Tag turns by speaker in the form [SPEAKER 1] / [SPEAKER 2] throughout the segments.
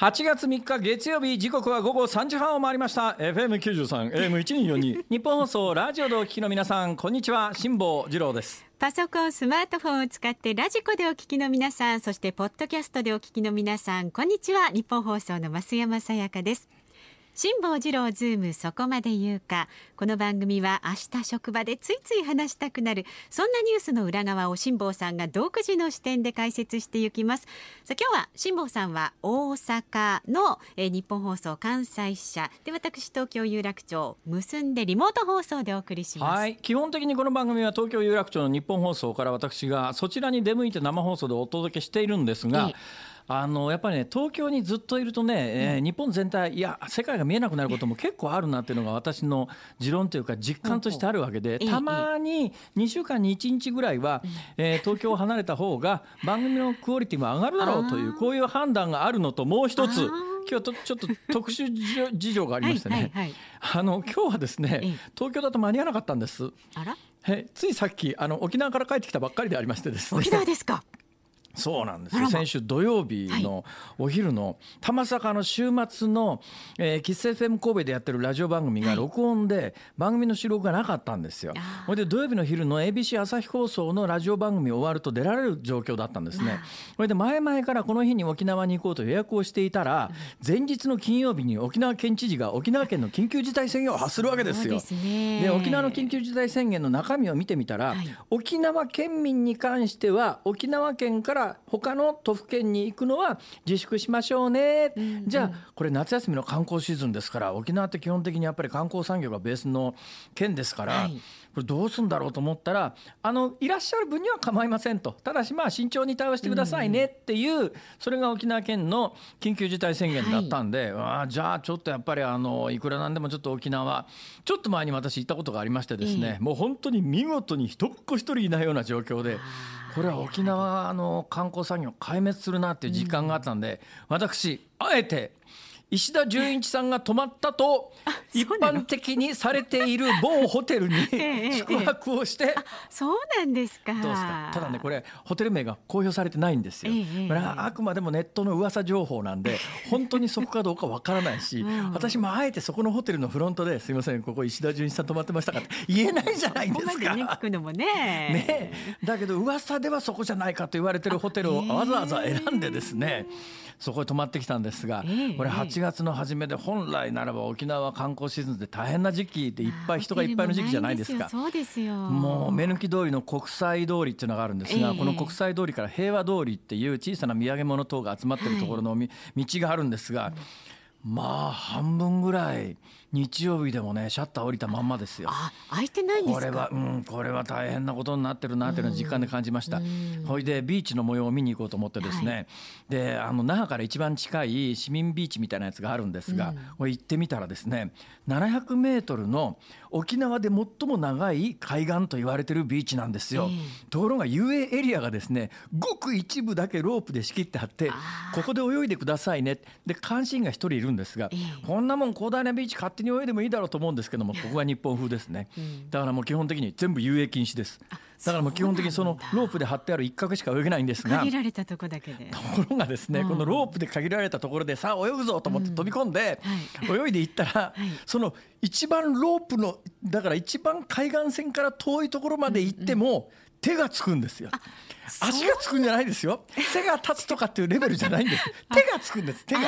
[SPEAKER 1] 8月3日月曜日時刻は午後3時半を回りました。FM93 AM1242 ニッポン放送ラジオでお聞きの皆さんこんにちは。辛坊治郎です。
[SPEAKER 2] パソコンスマートフォンを使ってラジコでお聞きの皆さんそしてポッドキャストでお聞きの皆さんこんにちは。ニッポン放送の増山さやかです辛坊治郎ズームそこまで言うか。この番組は明日職場でついつい話したくなるそんなニュースの裏側を辛坊さんが独自の視点で解説していきます。さあ今日は辛坊さんは大阪の、えー、日本放送関西支社。で私東京有楽町結んでリモート放送でお送りします。
[SPEAKER 1] はい。基本的にこの番組は東京有楽町の日本放送から私がそちらに出向いて生放送でお届けしているんですが、えーあのやっぱりね東京にずっといるとね、えー、日本全体いや世界が見えなくなることも結構あるなっていうのが私の持論というか実感としてあるわけでたまに2週間に1日ぐらいは、えー、東京を離れた方が番組のクオリティも上がるだろうというこういう判断があるのともう一つ。今日とちょっと特殊事情がありましてね、はいはいはい、あの今日はですね東京だと間に合わなかったんです。あら？ついさっきあの沖縄から帰ってきたばっかりでありましてですね。
[SPEAKER 2] 沖縄ですか？
[SPEAKER 1] そうなんですよ。先週土曜日のお昼の玉坂の週末の、えー、キス FM 神戸でやってるラジオ番組が録音で番組の収録がなかったんですよ。ほ、いで土曜日の昼の ABC 朝日放送のラジオ番組終わると出られる状況だったんですね。それで前々からこの日に沖縄に行こうと予約をしていたら前日の金曜日に沖縄県知事が沖縄県の緊急事態宣言を発するわけですよ。で沖縄の緊急事態宣言の中身を見てみたら、はい、沖縄県民に関しては沖縄県から他の都府県に行くのは自粛しましょうね、うんうん、じゃあこれ夏休みの観光シーズンですから沖縄って基本的にやっぱり観光産業がベースの県ですから、はい、これどうするんだろうと思ったらあのいらっしゃる分には構いませんと。ただしまあ慎重に対応してくださいねっていう、それが沖縄県の緊急事態宣言だったんで、はい、あじゃあちょっとやっぱりあのいくらなんでもちょっと沖縄ちょっと前に私行ったことがありましてですね、もう本当に見事に一っ子一人いないような状況で。これは沖縄の観光産業壊滅するなっていう実感があったんで、私あえて石田純一さんが泊まったと一般的にされている某ホテルに宿泊をして、
[SPEAKER 2] そうなんですか。
[SPEAKER 1] どうですか？ただねこれホテル名が公表されてないんですよ、あくまでもネットの噂情報なんで 本当にそこかどうかわからないし、私もあえてそこのホテルのフロントですいませんここ石田純一さん泊まってましたかって言えないじゃないですか。
[SPEAKER 2] ね、聞くのもね。
[SPEAKER 1] ね。だけど噂ではそこじゃないかと言われてるホテルをわざわざ選んでですねそこへ泊まってきたんですが、これ8月の初めで本来ならば沖縄観光シーズンで大変な時期でいっぱい人がいっぱいの時期じゃないですか。
[SPEAKER 2] そうですよ
[SPEAKER 1] もう目抜き通りの国際通りっていうのがあるんですが、この国際通りから平和通りっていう小さな土産物等が集まってるところの、道があるんですが、まあ半分ぐらい日曜日でもねシャッター降りたまんまですよ。
[SPEAKER 2] あ開いてないんです
[SPEAKER 1] これはうんこれは大変なことになってるなっていうのは実感で感じました。ほいでビーチの模様を見に行こうと思ってですね、はい、であの那覇から一番近い市民ビーチみたいなやつがあるんですが、うん、これ行ってみたらですね700メートルの沖縄で最も長い海岸と言われてるビーチなんですよ。えー、ところが遊泳エリアがですねごく一部だけロープで仕切ってあってここで泳いでくださいね。で監視員が一人いるんですが、えー、こんなもん広大なビーチ勝手に泳いでもいいだろうと思うんですけどもここが日本風ですね、うん、だからもう基本的に全部遊泳禁止です。だからもう基本的にそのロープで張ってある一角しか泳げないんですが。
[SPEAKER 2] 限られたとこだけで。
[SPEAKER 1] ところがですね、このロープで限られたところでさあ泳ぐぞと思って飛び込んで、泳いでいったら、その一番ロープのだから一番海岸線から遠いところまで行っても、手がつくんですよ。足がつくんじゃないですよ。背が立つとかっていうレベルじゃないんです。手がつくんです手が。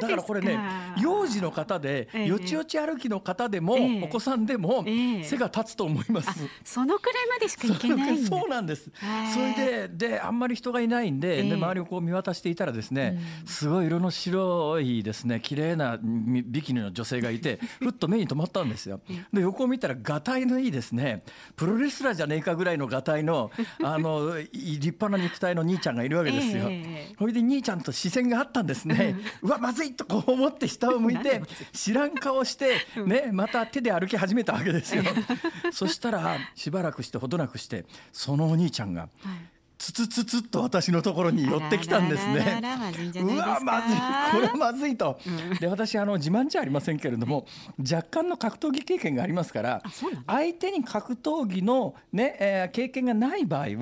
[SPEAKER 1] だからこれね幼児の方で、よちよち歩きの方でも、お子さんでも、背が立つと思います。
[SPEAKER 2] そのくらいまでしかいけない
[SPEAKER 1] そうなんです。それでであんまり人がいないんで,、で周りをこう見渡していたらですね、すごい色の白いですね綺麗なビキニの女性がいて ふっと目に留まったんですよ。で横を見たらがたいのいいですね。プロレスラーじゃねえかぐらいのがたいの あの立派な肉体の兄ちゃんがいるわけですよ。えー、ほいで兄ちゃんと視線があったんですね。うわまずいとこう思って下を向いて知らん顔してねまた手で歩き始めたわけですよ。そしたらしばらくしてほどなくしてそのお兄ちゃんが。はいつつつつっと私のところに寄ってきたんですね。うわまずいこれはまずいと。で私あの自慢じゃありませんけれども若干の格闘技経験がありますから相手に格闘技のね、えー、経験がない場合は、はい、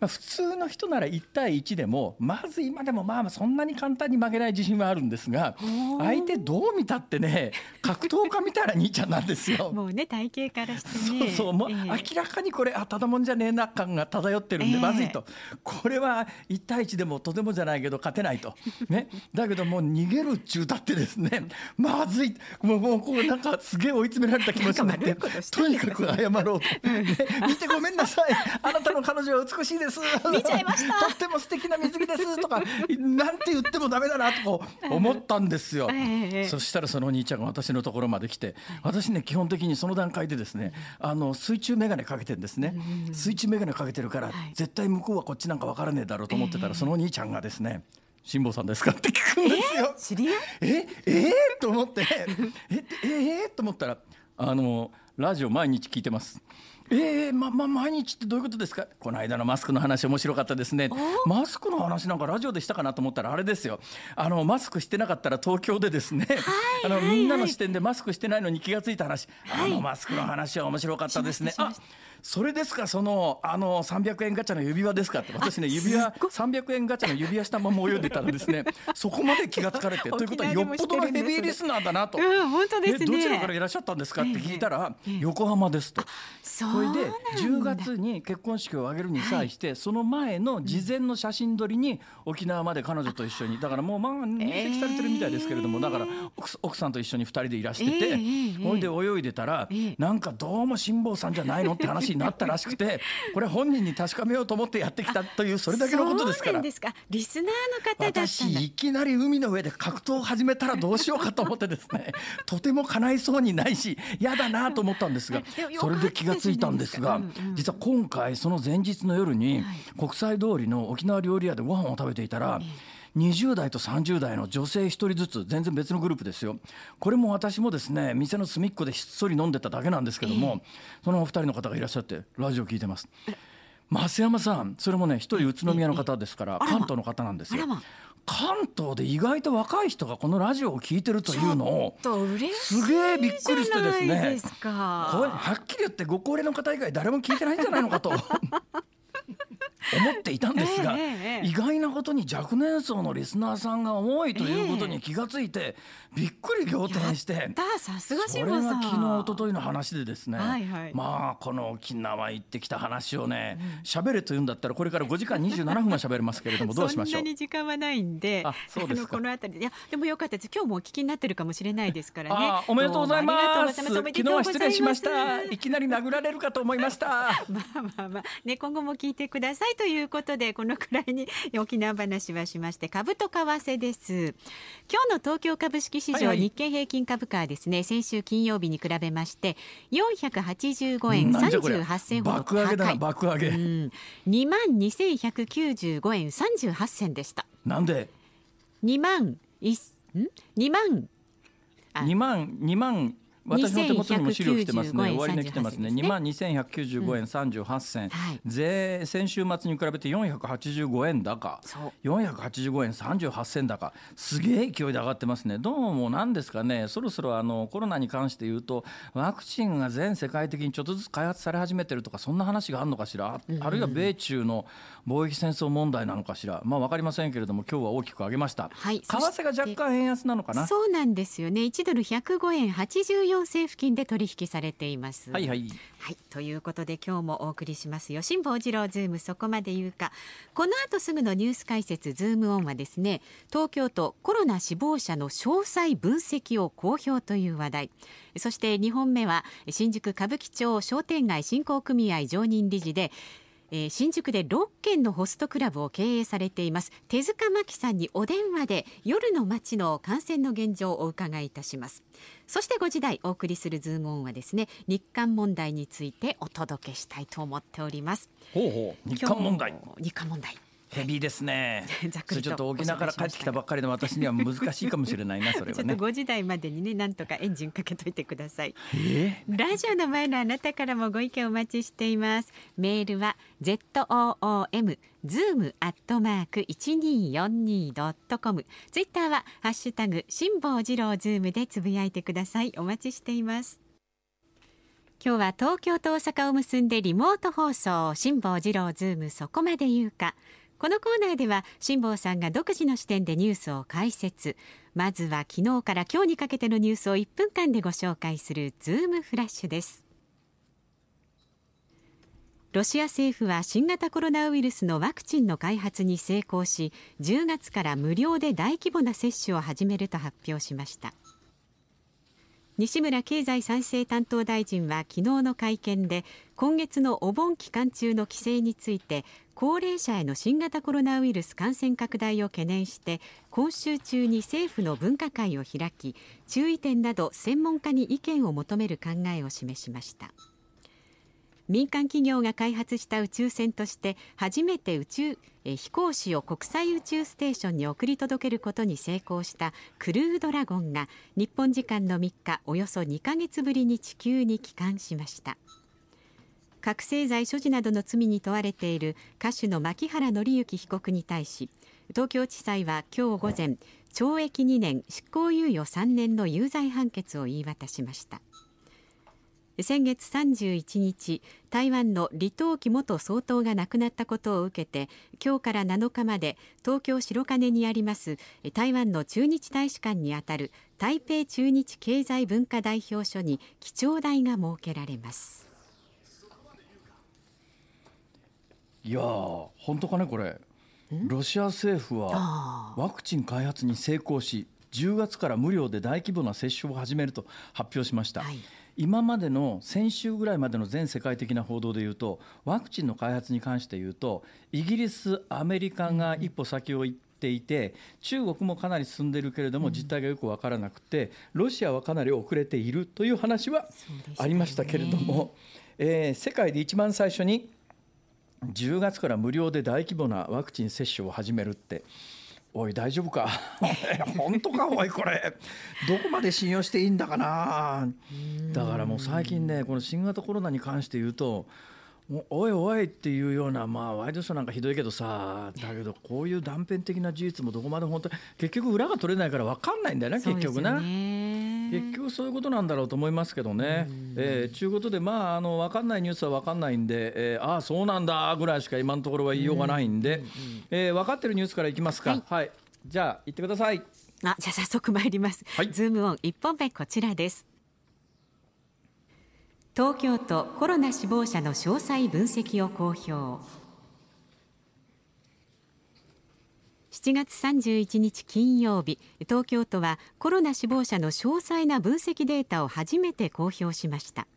[SPEAKER 1] まあ、普通の人なら1対1でもまず今でもまあそんなに簡単に負けない自信はあるんですが相手どう見たってね格闘家みたいな兄ちゃんなんですよ。
[SPEAKER 2] もうね体型からしてね。
[SPEAKER 1] そうそうもう、えー、明らかにこれあただもんじゃねえな感が漂ってるんでまずいと。えーこれは1対1でもとてもじゃないけど勝てないと、ね、だけどもう逃げるっちゅうだってですねまずい。もうもうこうなんかすげえ追い詰められた気持ちになってとにかく謝ろうと、ね、見てごめんなさい。あなたの彼女は美しいです。
[SPEAKER 2] 見ちゃいました。
[SPEAKER 1] とっても素敵な水着です。とかなんて言ってもダメだなと思ったんですよ、そしたらそのお兄ちゃんが私のところまで来て私ね基本的にその段階でですねあの水中眼鏡かけてるんですね。水中眼鏡かけてるから絶対向こうはこっちなんか分からねえだろうと思ってたら、そのお兄ちゃんがですね辛坊さんですか？って聞くんですよ。
[SPEAKER 2] 知り合い？
[SPEAKER 1] え？え？ー、と思って。え？え？え？ー、と思ったらあのラジオ毎日聞いてます。え？ー、ま、ま、毎日ってどういうことですか？この間のマスクの話面白かったですね。マスクの話なんかラジオでしたかなと思ったらあれですよ。あの、マスクしてなかったら東京でですね、あの、みんなの視点でマスクしてないのに気がついた話、はい、あのマスクの話は面白かったですね。あそれですかそのあの300円ガチャの指輪ですかって私ね指輪300円ガチャの指輪したまま泳いでたらですね。そこまで気がつかれてということはよっぽどのヘビーリスナーだなと、
[SPEAKER 2] うん、本当ですね。
[SPEAKER 1] どちらからいらっしゃったんですかって聞いたら、ええ、横浜ですと。それで10月に結婚式を挙げるに際して、はい、その前の事前の写真撮りに沖縄まで彼女と一緒に。だからもうまあ入籍されてるみたいですけれども、だから奥さんと一緒に2人でいらしてて、ほいで泳いでたら、なんかどうも辛坊さんじゃないのって話になったらしくてこれ本人に確かめようと思ってやってきたというそれだけのことですから。
[SPEAKER 2] ですか。リスナーの方だ
[SPEAKER 1] 私いきなり海の上で格闘を始めたらどうしようかと思ってですね とても叶いそうにないし嫌だなと思ったんですがそれで気がついたんですが実は今回その前日の夜に国際通りの沖縄料理屋でご飯を食べていたら、20代と30代の女性1人ずつ全然別のグループですよ。これも私もですね店の隅っこでひっそり飲んでただけなんですけども、そのお二人の方がいらっしゃってラジオ聞いてます。増山さんそれもね一人宇都宮の方ですから関東の方なんですよ。関東で意外と若い人がこのラジオを聞いてるというのをすげえびっくりしてですねはっきり言ってご高齢の方以外誰も聞いてないんじゃないのかと思っていたんですが、意外なことに若年層のリスナーさんが多いということに気がついて、びっくり仰天して
[SPEAKER 2] さすが
[SPEAKER 1] それが昨日一昨日の話でですね、はいはい、まあこの沖縄行ってきた話をね喋、うん、れというんだったらこれから5時間27分は喋れますけれども どうしましょう？
[SPEAKER 2] そんなに時間はないんであそうですこの辺りいやでもよかったです。今日もお聞きになってるかもしれないですからね。
[SPEAKER 1] おめでとうございます。昨日は失礼しました。いきなり殴られるかと思いました。
[SPEAKER 2] まあまあまあ。ね今後も聞いてくださいということでこのくらいに沖縄話はしまして株と為替です。今日の東京株式市場、日経平均株価はですね先週金曜日に比べまして485円38銭ほど
[SPEAKER 1] 爆上げだ爆上げ、うん、
[SPEAKER 2] 2万2195円38銭でした。
[SPEAKER 1] なんで
[SPEAKER 2] ？2万1ん？2万
[SPEAKER 1] 2万2万私の手元にも資料来てますね。終わり値来てますね。二万二千百九十五円三十八銭。税先週末に比べて四百八十五円高。四百八十五円三十八銭高。すげえ勢いで上がってますね。どうもなんですかね。そろそろあのコロナに関して言うとワクチンが全世界的にちょっとずつ開発され始めてるとかそんな話があるのかしら。あるいは米中の貿易戦争問題なのかしら。まあわかりませんけれども今日は大きく上げました。はい。為替が若干円安なのかな。
[SPEAKER 2] そうなんですよね。一ドル百五円八十四銭付近で取引されています。
[SPEAKER 1] はいはい。
[SPEAKER 2] はい、ということで今日もお送りしますよ。辛坊治郎ズームそこまで言うか。この後すぐのニュース解説ズームオンはですね、東京都コロナ死亡者の詳細分析を公表という話題。そして2本目は新宿歌舞伎町商店街振興組合常任理事でえー、新宿で6軒のホストクラブを経営されています。手塚マキさんにお電話で夜の街の感染の現状をお伺いいたします。そして5時台お送りするズームオンはですね日韓問題についてお届けしたいと思っております。
[SPEAKER 1] ほうほう。日韓問題。
[SPEAKER 2] 日韓問題
[SPEAKER 1] ヘビーですね。ちょっと沖縄から帰ってきたばっかりの私には難しいかもしれないな、それはね。ちょ
[SPEAKER 2] っと5時台までにね、なんとかエンジンかけといてください。ラジオの前のあなたからもご意見お待ちしています。メールは z o o m zoom アットマーク一二四二ドットコム。ツイッターはハッシュタグ辛坊治郎ズームでつぶやいてください。お待ちしています。今日は東京と大阪を結んでリモート放送辛坊治郎ズームそこまで言うか。このコーナーでは辛坊さんが独自の視点でニュースを解説。まずは昨日から今日にかけてのニュースを1分間でご紹介するズームフラッシュです。ロシア政府は新型コロナウイルスのワクチンの開発に成功し10月から無料で大規模な接種を始めると発表しました。西村経済再生担当大臣は昨日の会見で今月のお盆期間中の規制について高齢者への新型コロナウイルス感染拡大を懸念して今週中に政府の分科会を開き注意点など専門家に意見を求める考えを示しました。民間企業が開発した宇宙船として初めて宇宙飛行士を国際宇宙ステーションに送り届けることに成功したクルードラゴンが日本時間の3日およそ2ヶ月ぶりに地球に帰還しました。覚醒剤所持などの罪に問われている歌手の牧原紀之被告に対し東京地裁は今日午前懲役2年執行猶予3年の有罪判決を言い渡しました。先月31日台湾の李登輝元総統が亡くなったことを受けて今日から7日まで東京白金にあります台湾の駐日大使館にあたる台北駐日経済文化代表所に記帳台が設けられます。
[SPEAKER 1] いや本当かねこれ。ロシア政府はワクチン開発に成功し10月から無料で大規模な接種を始めると発表しました、はい、今までの先週ぐらいまでの全世界的な報道でいうとワクチンの開発に関して言うとイギリスアメリカが一歩先を行っていて中国もかなり進んでいるけれども実態がよく分からなくてロシアはかなり遅れているという話はありましたけれども、えー、世界で一番最初に10月から無料で大規模なワクチン接種を始めるって。おい大丈夫か？本当かおいこれ。どこまで信用していいんだかな。だからもう最近ねこの新型コロナに関して言うとおいおいっていうような、まあ、ワイドショーなんかひどいけどさ、だけど、こういう断片的な事実もどこまで本当結局、裏が取れないから分かんないんだよね、結局な。結局そういうことなんだろうと思いますけどね。えー、ちゅうことで、まあ、あの分かんないニュースは分かんないんで、えー、ああ、そうなんだぐらいしか今のところは言いようがないんで、えー、分かってるニュースからいきますか。はい、はい、じゃあ、言ってください。
[SPEAKER 2] あじゃあ早速参ります。はい、ズームオン1本目こちらです。東京都コロナ死亡者の詳細分析を公表7月31日金曜日東京都はコロナ死亡者の詳細な分析データを初めて公表しました。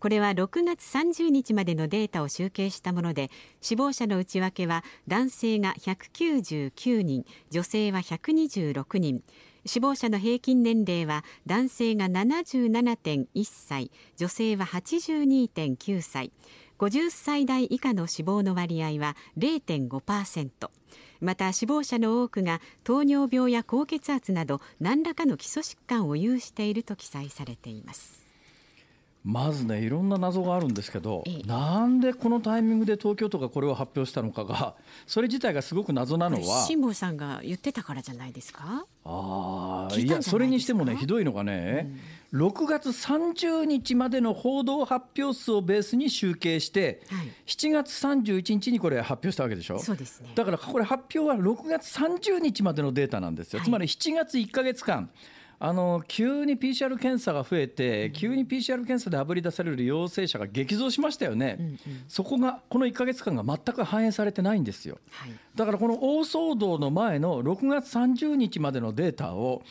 [SPEAKER 2] これは6月30日までのデータを集計したもので死亡者の内訳は男性が199人女性は126人。死亡者の平均年齢は男性が77.1歳女性は82.9歳。50歳代以下の死亡の割合は0.5%また死亡者の多くが糖尿病や高血圧など何らかの基礎疾患を有していると記載されています。
[SPEAKER 1] まずねいろんな謎があるんですけど、ええ、なんでこのタイミングで東京都がこれを発表したのかが それ自体がすごく謎なのは
[SPEAKER 2] 辛坊さんが言ってたからじゃないですか？
[SPEAKER 1] あいやそれにしてもねひどいのがね、うん、6月30日までの報道発表数をベースに集計して、はい、7月31日にこれ発表したわけでしょ？
[SPEAKER 2] そうですね。
[SPEAKER 1] だからこれ発表は6月30日までのデータなんですよ、はい、つまり7月1か月間あの急に PCR 検査が増えて、急に PCR 検査であぶり出される陽性者が激増しましたよね、うんうん、そこがこの1か月間が全く反映されてないんですよ。はい、だからこの大騒動の前の6月30日までのデータを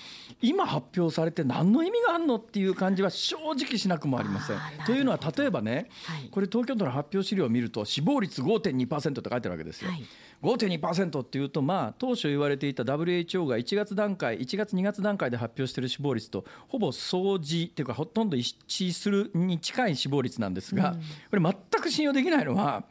[SPEAKER 1] 今発表されて何の意味があるのっていう感じは正直しなくもありません。というのは例えばね、はい、これ東京都の発表資料を見ると死亡率5.2%って書いてあるわけですよ。はい5.2%っていうと、まあ、当初言われていた WHO が1月段階、1月、2月段階で発表している死亡率と、ほぼ相似っていうか、ほとんど一致するに近い死亡率なんですが、これ、全く信用できないのは、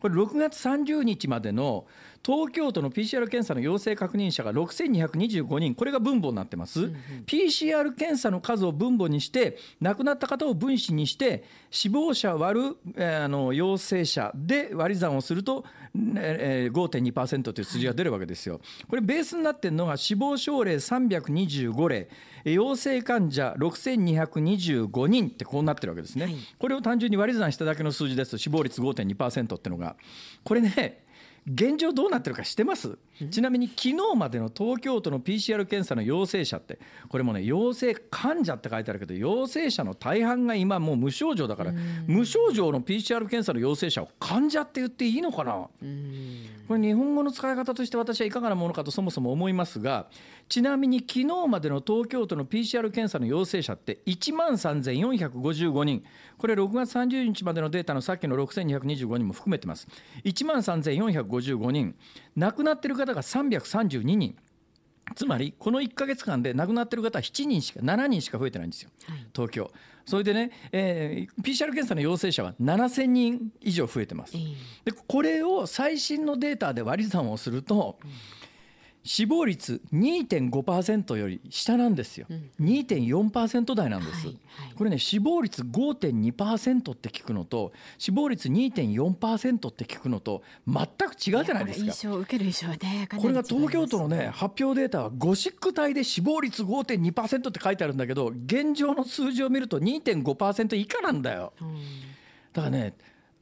[SPEAKER 1] これ、6月30日までの東京都の PCR 検査の陽性確認者が6225人、これが分母になってます、うんうん、PCR 検査の数を分母にして、亡くなった方を分子にして、死亡者割る、えー、あの陽性者で割り算をすると、えー、5.2%という数字が出るわけですよ。これ、ベースになっているのが死亡症例325例、陽性患者6225人ってこうなってるわけですね。はい、これを単純に割り算しただけの数字ですと、死亡率5.2%っていうのが、これね、現状どうなってるか知ってます？ちなみに昨日までの東京都の PCR 検査の陽性者ってこれもね陽性患者って書いてあるけど陽性者の大半が今もう無症状だから無症状の PCR 検査の陽性者を患者って言っていいのかな？これ日本語の使い方として私はいかがなものかとそもそも思いますがちなみに昨日までの東京都の PCR 検査の陽性者って1万3455人。これ6月30日までのデータのさっきの6225人も含めてます。1万3455人。亡くなってる方が332人。つまりこの1か月間で亡くなってる方は7人しか7人しか増えてないんですよ、はい、東京。それでね、えー、PCR 検査の陽性者は7000人以上増えてます、でこれを最新のデータで割り算をすると、うん死亡率2.5%より下なんですよ、うん、2.4%台なんです、はいはい、これね死亡率5.2%って聞くのと死亡率2.4%って聞くのと全く違うじゃないですか。
[SPEAKER 2] 印象受ける印象ね
[SPEAKER 1] これが東京都のね発表データはゴシック体で死亡率5.2%って書いてあるんだけど現状の数字を見ると2.5%以下なんだよ、うん、だからね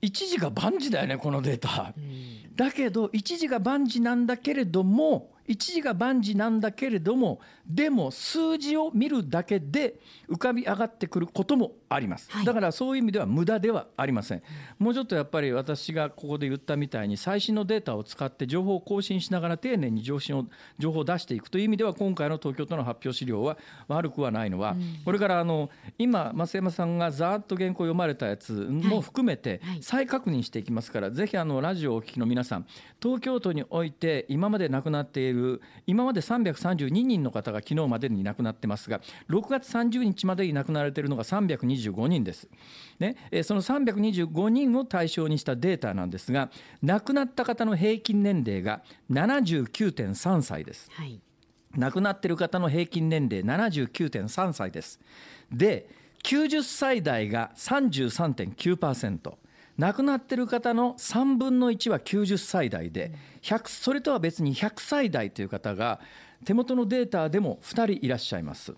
[SPEAKER 1] 一時が万事だよねこのデータ、うん、だけど一時が万事なんだけれども一時が万事なんだけれどもでも数字を見るだけで浮かび上がってくることもあります、はい、だからそういう意味では無駄ではありません、もうちょっとやっぱり私がここで言ったみたいに最新のデータを使って情報を更新しながら丁寧に情報を情報を出していくという意味では今回の東京都の発表資料は悪くはないのは、うん、これからあの今増山さんがざっと原稿を読まれたやつも含めて再確認していきますから、ぜひあのラジオをお聞きの皆さん東京都において今まで亡くなっている今まで332人の方が昨日までに亡くなってますが6月30日までに亡くなられているのが325人です。ね、その325人を対象にしたデータなんですが亡くなった方の平均年齢が79.3歳です。はい亡くなっている方の平均年齢79.3歳です。で、90歳代が33.9%。亡くなってる方の3分の1は90歳代で100それとは別に100歳代という方が手元のデータでも2人いらっしゃいます。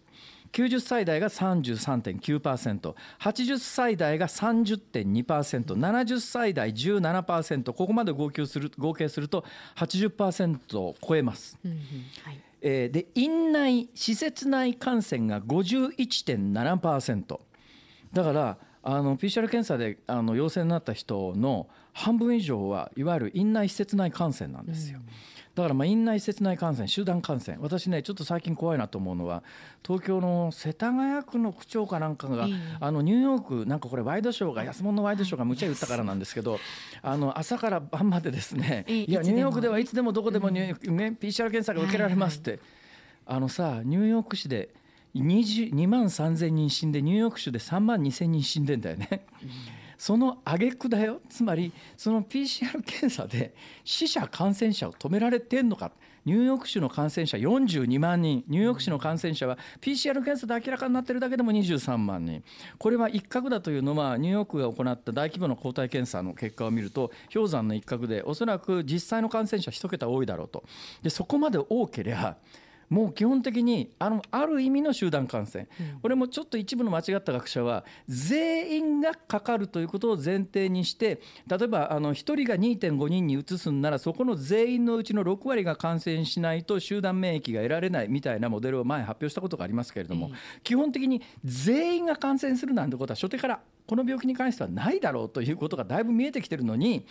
[SPEAKER 1] 90歳代が 33.9%80 歳代が 30.2%70 歳代17%ここまで合計する合計すると80%を超えます。うんうんはいえー、で院内施設内感染が51.7%だからあの PCR 検査であの陽性になった人の半分以上はいわゆる院内施設内感染なんですよ。だからまあ院内施設内感染、集団感染、私ね、ちょっと最近怖いなと思うのは、東京の世田谷区の区長かなんかが、あのニューヨーク、なんかこれ、ワイドショーが、安物のワイドショーがむちゃ言ったからなんですけど、あの朝から晩までですね、いや、ニューヨークではいつでもどこでも、ね、PCR 検査が受けられますって、あのさ、ニューヨーク市で、2万3000人死んでニューヨーク州で3万2000人死んでんだよね。その挙句だよ。つまりその PCR 検査で死者感染者を止められてんのか。ニューヨーク州の感染者42万人。ニューヨーク市の感染者は PCR 検査で明らかになってるだけでも23万人。これは一角だというのはニューヨークが行った大規模な抗体検査の結果を見ると氷山の一角でおそらく実際の感染者1桁多いだろうと。でそこまで多ければもう基本的にあのある意味の集団感染、うん、これもちょっと一部の間違った学者は全員がかかるということを前提にして例えばあの1人が2.5人に移すんならそこの全員のうちの6割が感染しないと集団免疫が得られないみたいなモデルを前発表したことがありますけれども、基本的に全員が感染するなん。てことは初手からこの病気に関してはないだろうということがだいぶ見えてきてるのに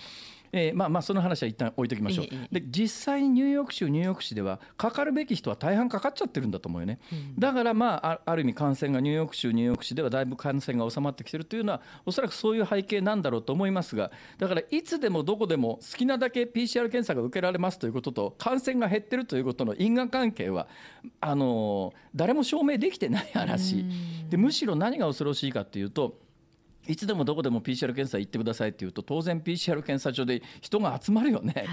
[SPEAKER 1] えー、まあまあその話は一旦置いときましょう、ええ、で実際にニューヨーク州ニューヨーク市ではかかるべき人は大半かかっちゃってるんだと思うよね、うん、だからまあある意味感染がニューヨーク州ニューヨーク市ではだいぶ感染が収まってきてるというのはおそらくそういう背景なんだろうと思いますがだからいつでもどこでも好きなだけ PCR 検査が受けられますということと感染が減ってるということの因果関係はあの誰も証明できてない話。でむしろ何が恐ろしいかというといつでもどこでも PCR 検査行ってくださいっていうと当然 PCR 検査場で人が集まるよね、はい、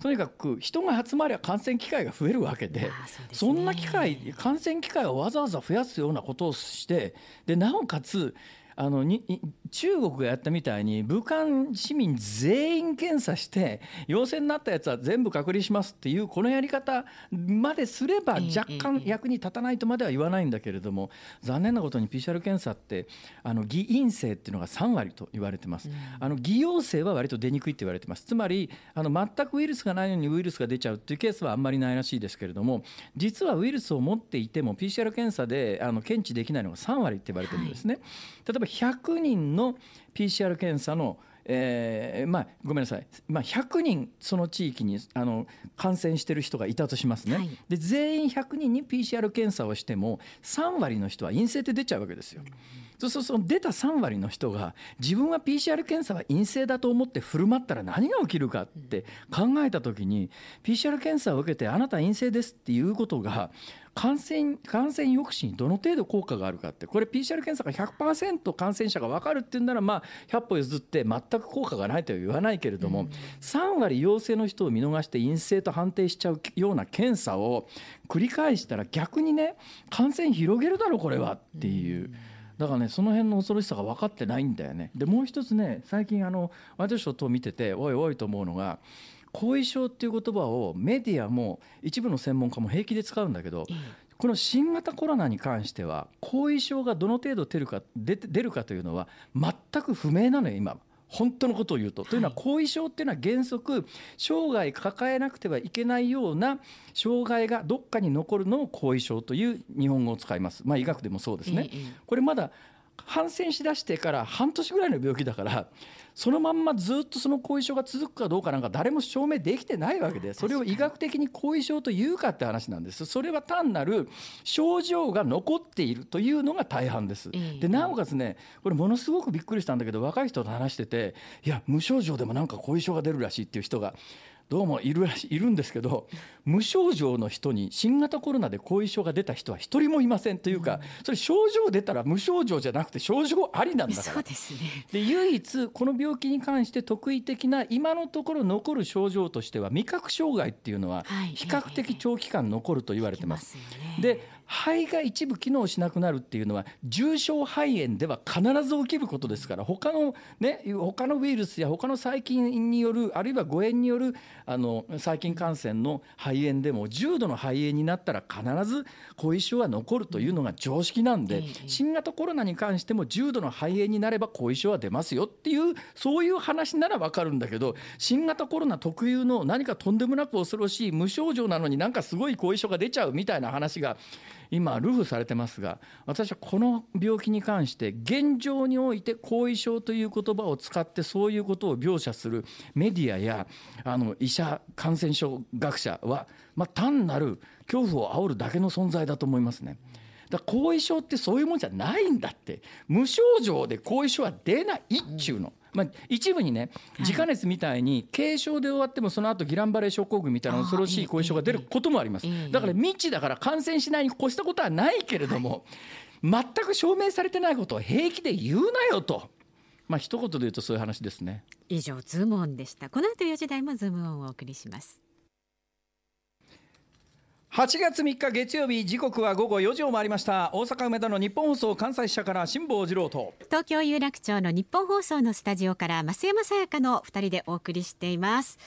[SPEAKER 1] とにかく人が集まりゃ感染機会が増えるわけでそんな機会感染機会をわざわざ増やすようなことをしてでなおかつあのに中国がやったみたいに武漢市民全員検査して陽性になったやつは全部隔離しますっていうこのやり方まですれば若干役に立たないとまでは言わないんだけれども残念なことに PCR 検査ってあの偽陰性っていうのが3割と言われてます。あの偽陽性は割と出にくいって言われてます。つまりあの全くウイルスがないのにウイルスが出ちゃうっていうケースはあんまりないらしいですけれども実はウイルスを持っていても PCR 検査であの検知できないのが3割って言われてるんですね。例えば100人の PCR 検査のえー、まあ、ごめんなさい、まあ、100人その地域にあの感染してる人がいたとしますね、はい、で全員100人に PCR 検査をしても3割の人は陰性って出ちゃうわけですよ。そうするとその出た3割の人が自分は PCR 検査は陰性だと思って振る舞ったら何が起きるかって考えた時に PCR 検査を受けてあなた陰性ですっていうことが感染感染抑止にどの程度効果があるかってこれ PCR 検査が100%感染者が分かるっていうんならまあ100歩譲って全く効果がないとは言わないけれども、うん、3割陽性の人を見逃して陰性と判定しちゃうような検査を繰り返したら逆にね感染広げるだろこれはっていう。だからねその辺の恐ろしさが分かってないんだよね。でもう一つね最近あのワイドショー等見てておいおいと思うのが後遺症っていう言葉をメディアも一部の専門家も平気で使うんだけど、この新型コロナに関しては後遺症がどの程度出るか出出るかというのは全く不明なのよ今本当のことを言うと。というのは後遺症っていうのは原則生涯抱えなくてはいけないような障害がどっかに残るのを後遺症という日本語を使います。まあ医学でもそうですね。これまだ感染しだしてから半年ぐらいの病気だからそのまんまずっとその後遺症が続くかどうかなんか誰も証明できてないわけでそれを医学的に後遺症というかって話なんですそれは単なる症状が残っているというのが大半です。でなおかつねこれものすごくびっくりしたんだけど若い人と話してていや無症状でもなんか後遺症が出るらしいっていう人がどうもいるらしいるんですけど無症状の人に新型コロナで後遺症が出た人は一人もいませんというか、それ症状出たら無症状じゃなくて症状ありなんだから。
[SPEAKER 2] そうですね。
[SPEAKER 1] で唯一この病気に関して特異的な今のところ残る症状としては味覚障害っていうのは比較的長期間残ると言われてます。で肺が一部機能しなくなるっていうのは重症肺炎では必ず起きることですから他のね他のウイルスや他の細菌によるあるいは誤嚥によるあの細菌感染の肺炎でも重度の肺炎になったら必ず後遺症は残るというのが常識なんで新型コロナに関しても重度の肺炎になれば後遺症は出ますよっていうそういう話なら分かるんだけど新型コロナ特有の何かとんでもなく恐ろしい無症状なのになんかすごい後遺症が出ちゃうみたいな話が今ルフされてますが私はこの病気に関して現状において後遺症という言葉を使ってそういうことを描写するメディアやあの医者感染症学者は、まあ、単なる恐怖を煽るだけの存在だと思いますね。だ後遺症ってそういうもんじゃないんだって無症状で後遺症は出ないっちゅうの。まあ、一部にね自家熱みたいに軽症で終わってもその後ギランバレー症候群みたいな恐ろしい後遺症が出ることもありますだから未知だから感染しないに越したことはないけれども、全く証明されてないことを平気で言うなよと。まあ一言で言うとそういう話ですね。
[SPEAKER 2] 以上ズームオンでした。この後4時台もズームオンをお送りします。
[SPEAKER 1] 8月3日月曜日時刻は午後4時を回りました。大阪梅田のニッポン放送関西支社から辛坊治郎と。
[SPEAKER 2] 東京有楽町のニッポン放送のスタジオから増山さやかの2人でお送りしています。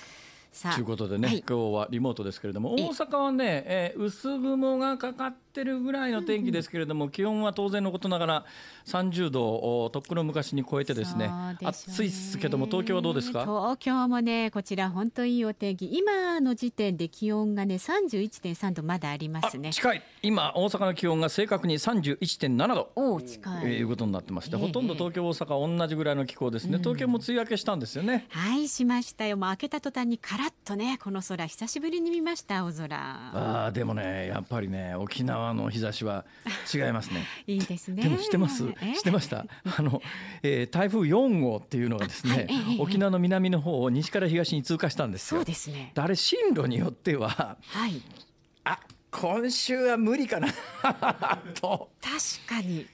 [SPEAKER 1] ということでね、はい、今日はリモートですけれども大阪はね、えー、薄雲がかかってるぐらいの天気ですけれども、気温は当然のことながら30度をとっくの昔に超えてですね、ね、暑いですけども東京はどうですか？
[SPEAKER 2] 東京もねこちら本当いいお天気。今の時点で気温がね31.3度まだありますね。
[SPEAKER 1] 近い。今大阪の気温が正確に31.7度
[SPEAKER 2] お近い、
[SPEAKER 1] いうことになってまして、えー、ほとんど東京大阪同じぐらいの気候ですね、東京も梅雨明けしたんですよね。
[SPEAKER 2] はいしましたよ。もう明けた途端にカラッとねこの空久しぶりに見ました青空。
[SPEAKER 1] あでもねやっぱりね沖縄の日差しは 違いますね。
[SPEAKER 2] いいですね。
[SPEAKER 1] でもしてます？してました？あの、えー、台風4号っていうのがですね、沖縄の南の方を西から東に通過したんですよ。
[SPEAKER 2] そうですね。
[SPEAKER 1] あれ進路によっては、
[SPEAKER 2] はい、
[SPEAKER 1] あ今週は無理かな と。
[SPEAKER 2] 確かに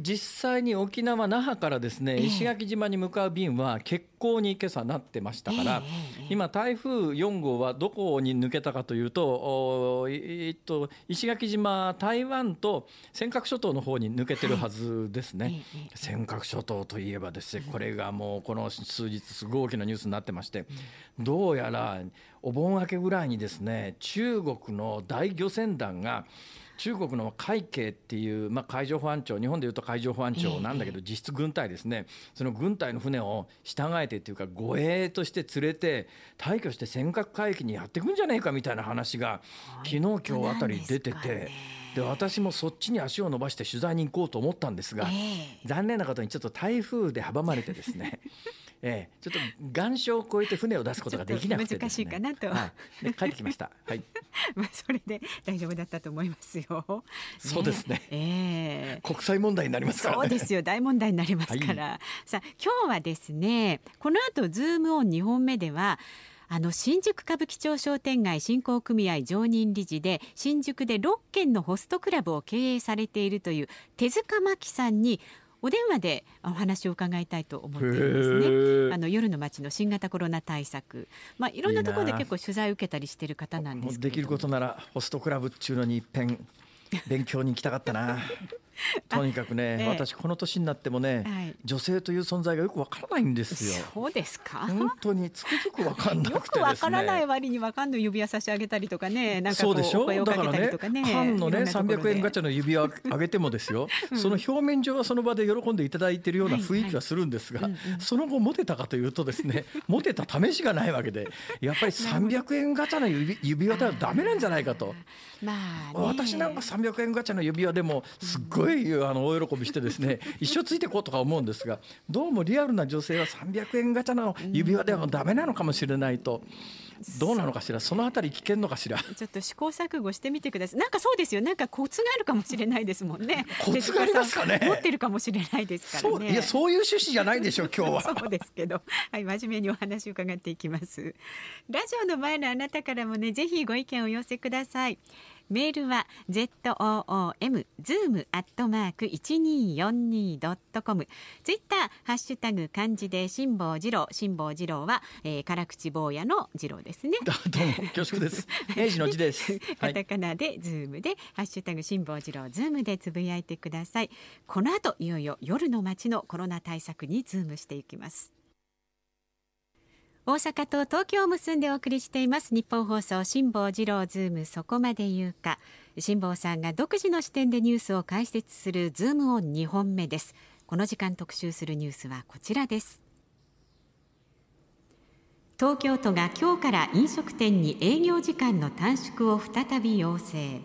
[SPEAKER 1] 実際に沖縄那覇からですね、石垣島に向かう便は欠航に今朝なってましたから、今台風4号はどこに抜けたかというと、えっと石垣島台湾と尖閣諸島の方に抜けてるはずですね。尖閣諸島といえばですね、これがもうこの数日すごい大きなニュースになってまして、どうやらお盆明けぐらいにですね、中国の大漁船団が中国の海警っていう、まあ、海上保安庁、日本でいうと海上保安庁なんだけど、実質軍隊ですね、その軍隊の船を従えてっていうか、護衛として連れて、退去して尖閣海域にやっていくんじゃねえかみたいな話が、昨日今日あたり出てて。で私もそっちに足を伸ばして取材に行こうと思ったんですが、残念なことにちょっと台風で阻まれてですねええ、ちょっと岩礁を越えて船を出すことができなくて、ね、
[SPEAKER 2] 難しいかなと、は
[SPEAKER 1] い、帰ってきました。はい。
[SPEAKER 2] まあそれで大丈夫だったと思いますよ。
[SPEAKER 1] そうですね。
[SPEAKER 2] え
[SPEAKER 1] えー、国際問題になりますから、
[SPEAKER 2] ね、そうですよ。大問題になりますから。はい、さあ今日はですね、この後ズームオン2本目では。あの新宿歌舞伎町商店街振興組合常任理事で新宿で6軒のホストクラブを経営されているという手塚真紀さんにお電話でお話を伺いたいと思っていますね。あの夜の街の新型コロナ対策、まあいろんなところで結構取材を受けたりしている方なんです
[SPEAKER 1] できることならホストクラブっちゅうのに一遍勉強に行きたかったな。とにかくね、ええ、私この年になってもね、はい、女性という存在がよくわからないんですよ。
[SPEAKER 2] そうですか？
[SPEAKER 1] 本当につくづくわかんなくて、ね、よ
[SPEAKER 2] くわからない割にわかんない指輪差し上げたりとかね、なんかそうでしょ？だからね、
[SPEAKER 1] 缶のね三百円ガチャの指輪あげてもですよ、うん、その表面上はその場で喜んでいただいているような雰囲気はするんですが、その後モテたかというとですね、モテた試しがないわけで、やっぱり三百円ガチャの指指輪ではダメなんじゃないかと。
[SPEAKER 2] まあ、
[SPEAKER 1] 私なんか三百円ガチャの指輪でもすっごいあの大喜びしてですね 一生ついていこうとか思うんですがどうもリアルな女性は300円ガチャの指輪ではダメなのかもしれないと。どうなのかしら？そのあたり危険のかしら？
[SPEAKER 2] ちょっと試行錯誤してみてください。なんかそうですよ。なんかコツがあるかもしれないですもんね。
[SPEAKER 1] コツがありますかね？
[SPEAKER 2] 持ってるかもしれないですからね。
[SPEAKER 1] いやそういう趣旨じゃないでしょう今日は。
[SPEAKER 2] そうですけど。はい真面目にお話を伺っていきます。ラジオの前のあなたからもねぜひご意見をお寄せくださいメールは zoom zoom アットマーク一二四二ドットコム。ツイッターハッシュタグ漢字で辛坊治郎辛坊治郎は、えー、辛口坊やの治郎ですね。
[SPEAKER 1] どうも恐縮です。明治の治です。
[SPEAKER 2] カタカナでズームでハッシュタグ辛坊治郎ズームでつぶやいてください。この後いよいよ夜の街のコロナ対策にズームしていきます。大阪と東京を結んでお送りしています。ニッポン放送辛坊治郎ズームそこまで言うか。辛坊さんが独自の視点でニュースを解説するズームオン2本目です。この時間特集するニュースはこちらです。東京都が今日から飲食店に営業時間の短縮を再び要請。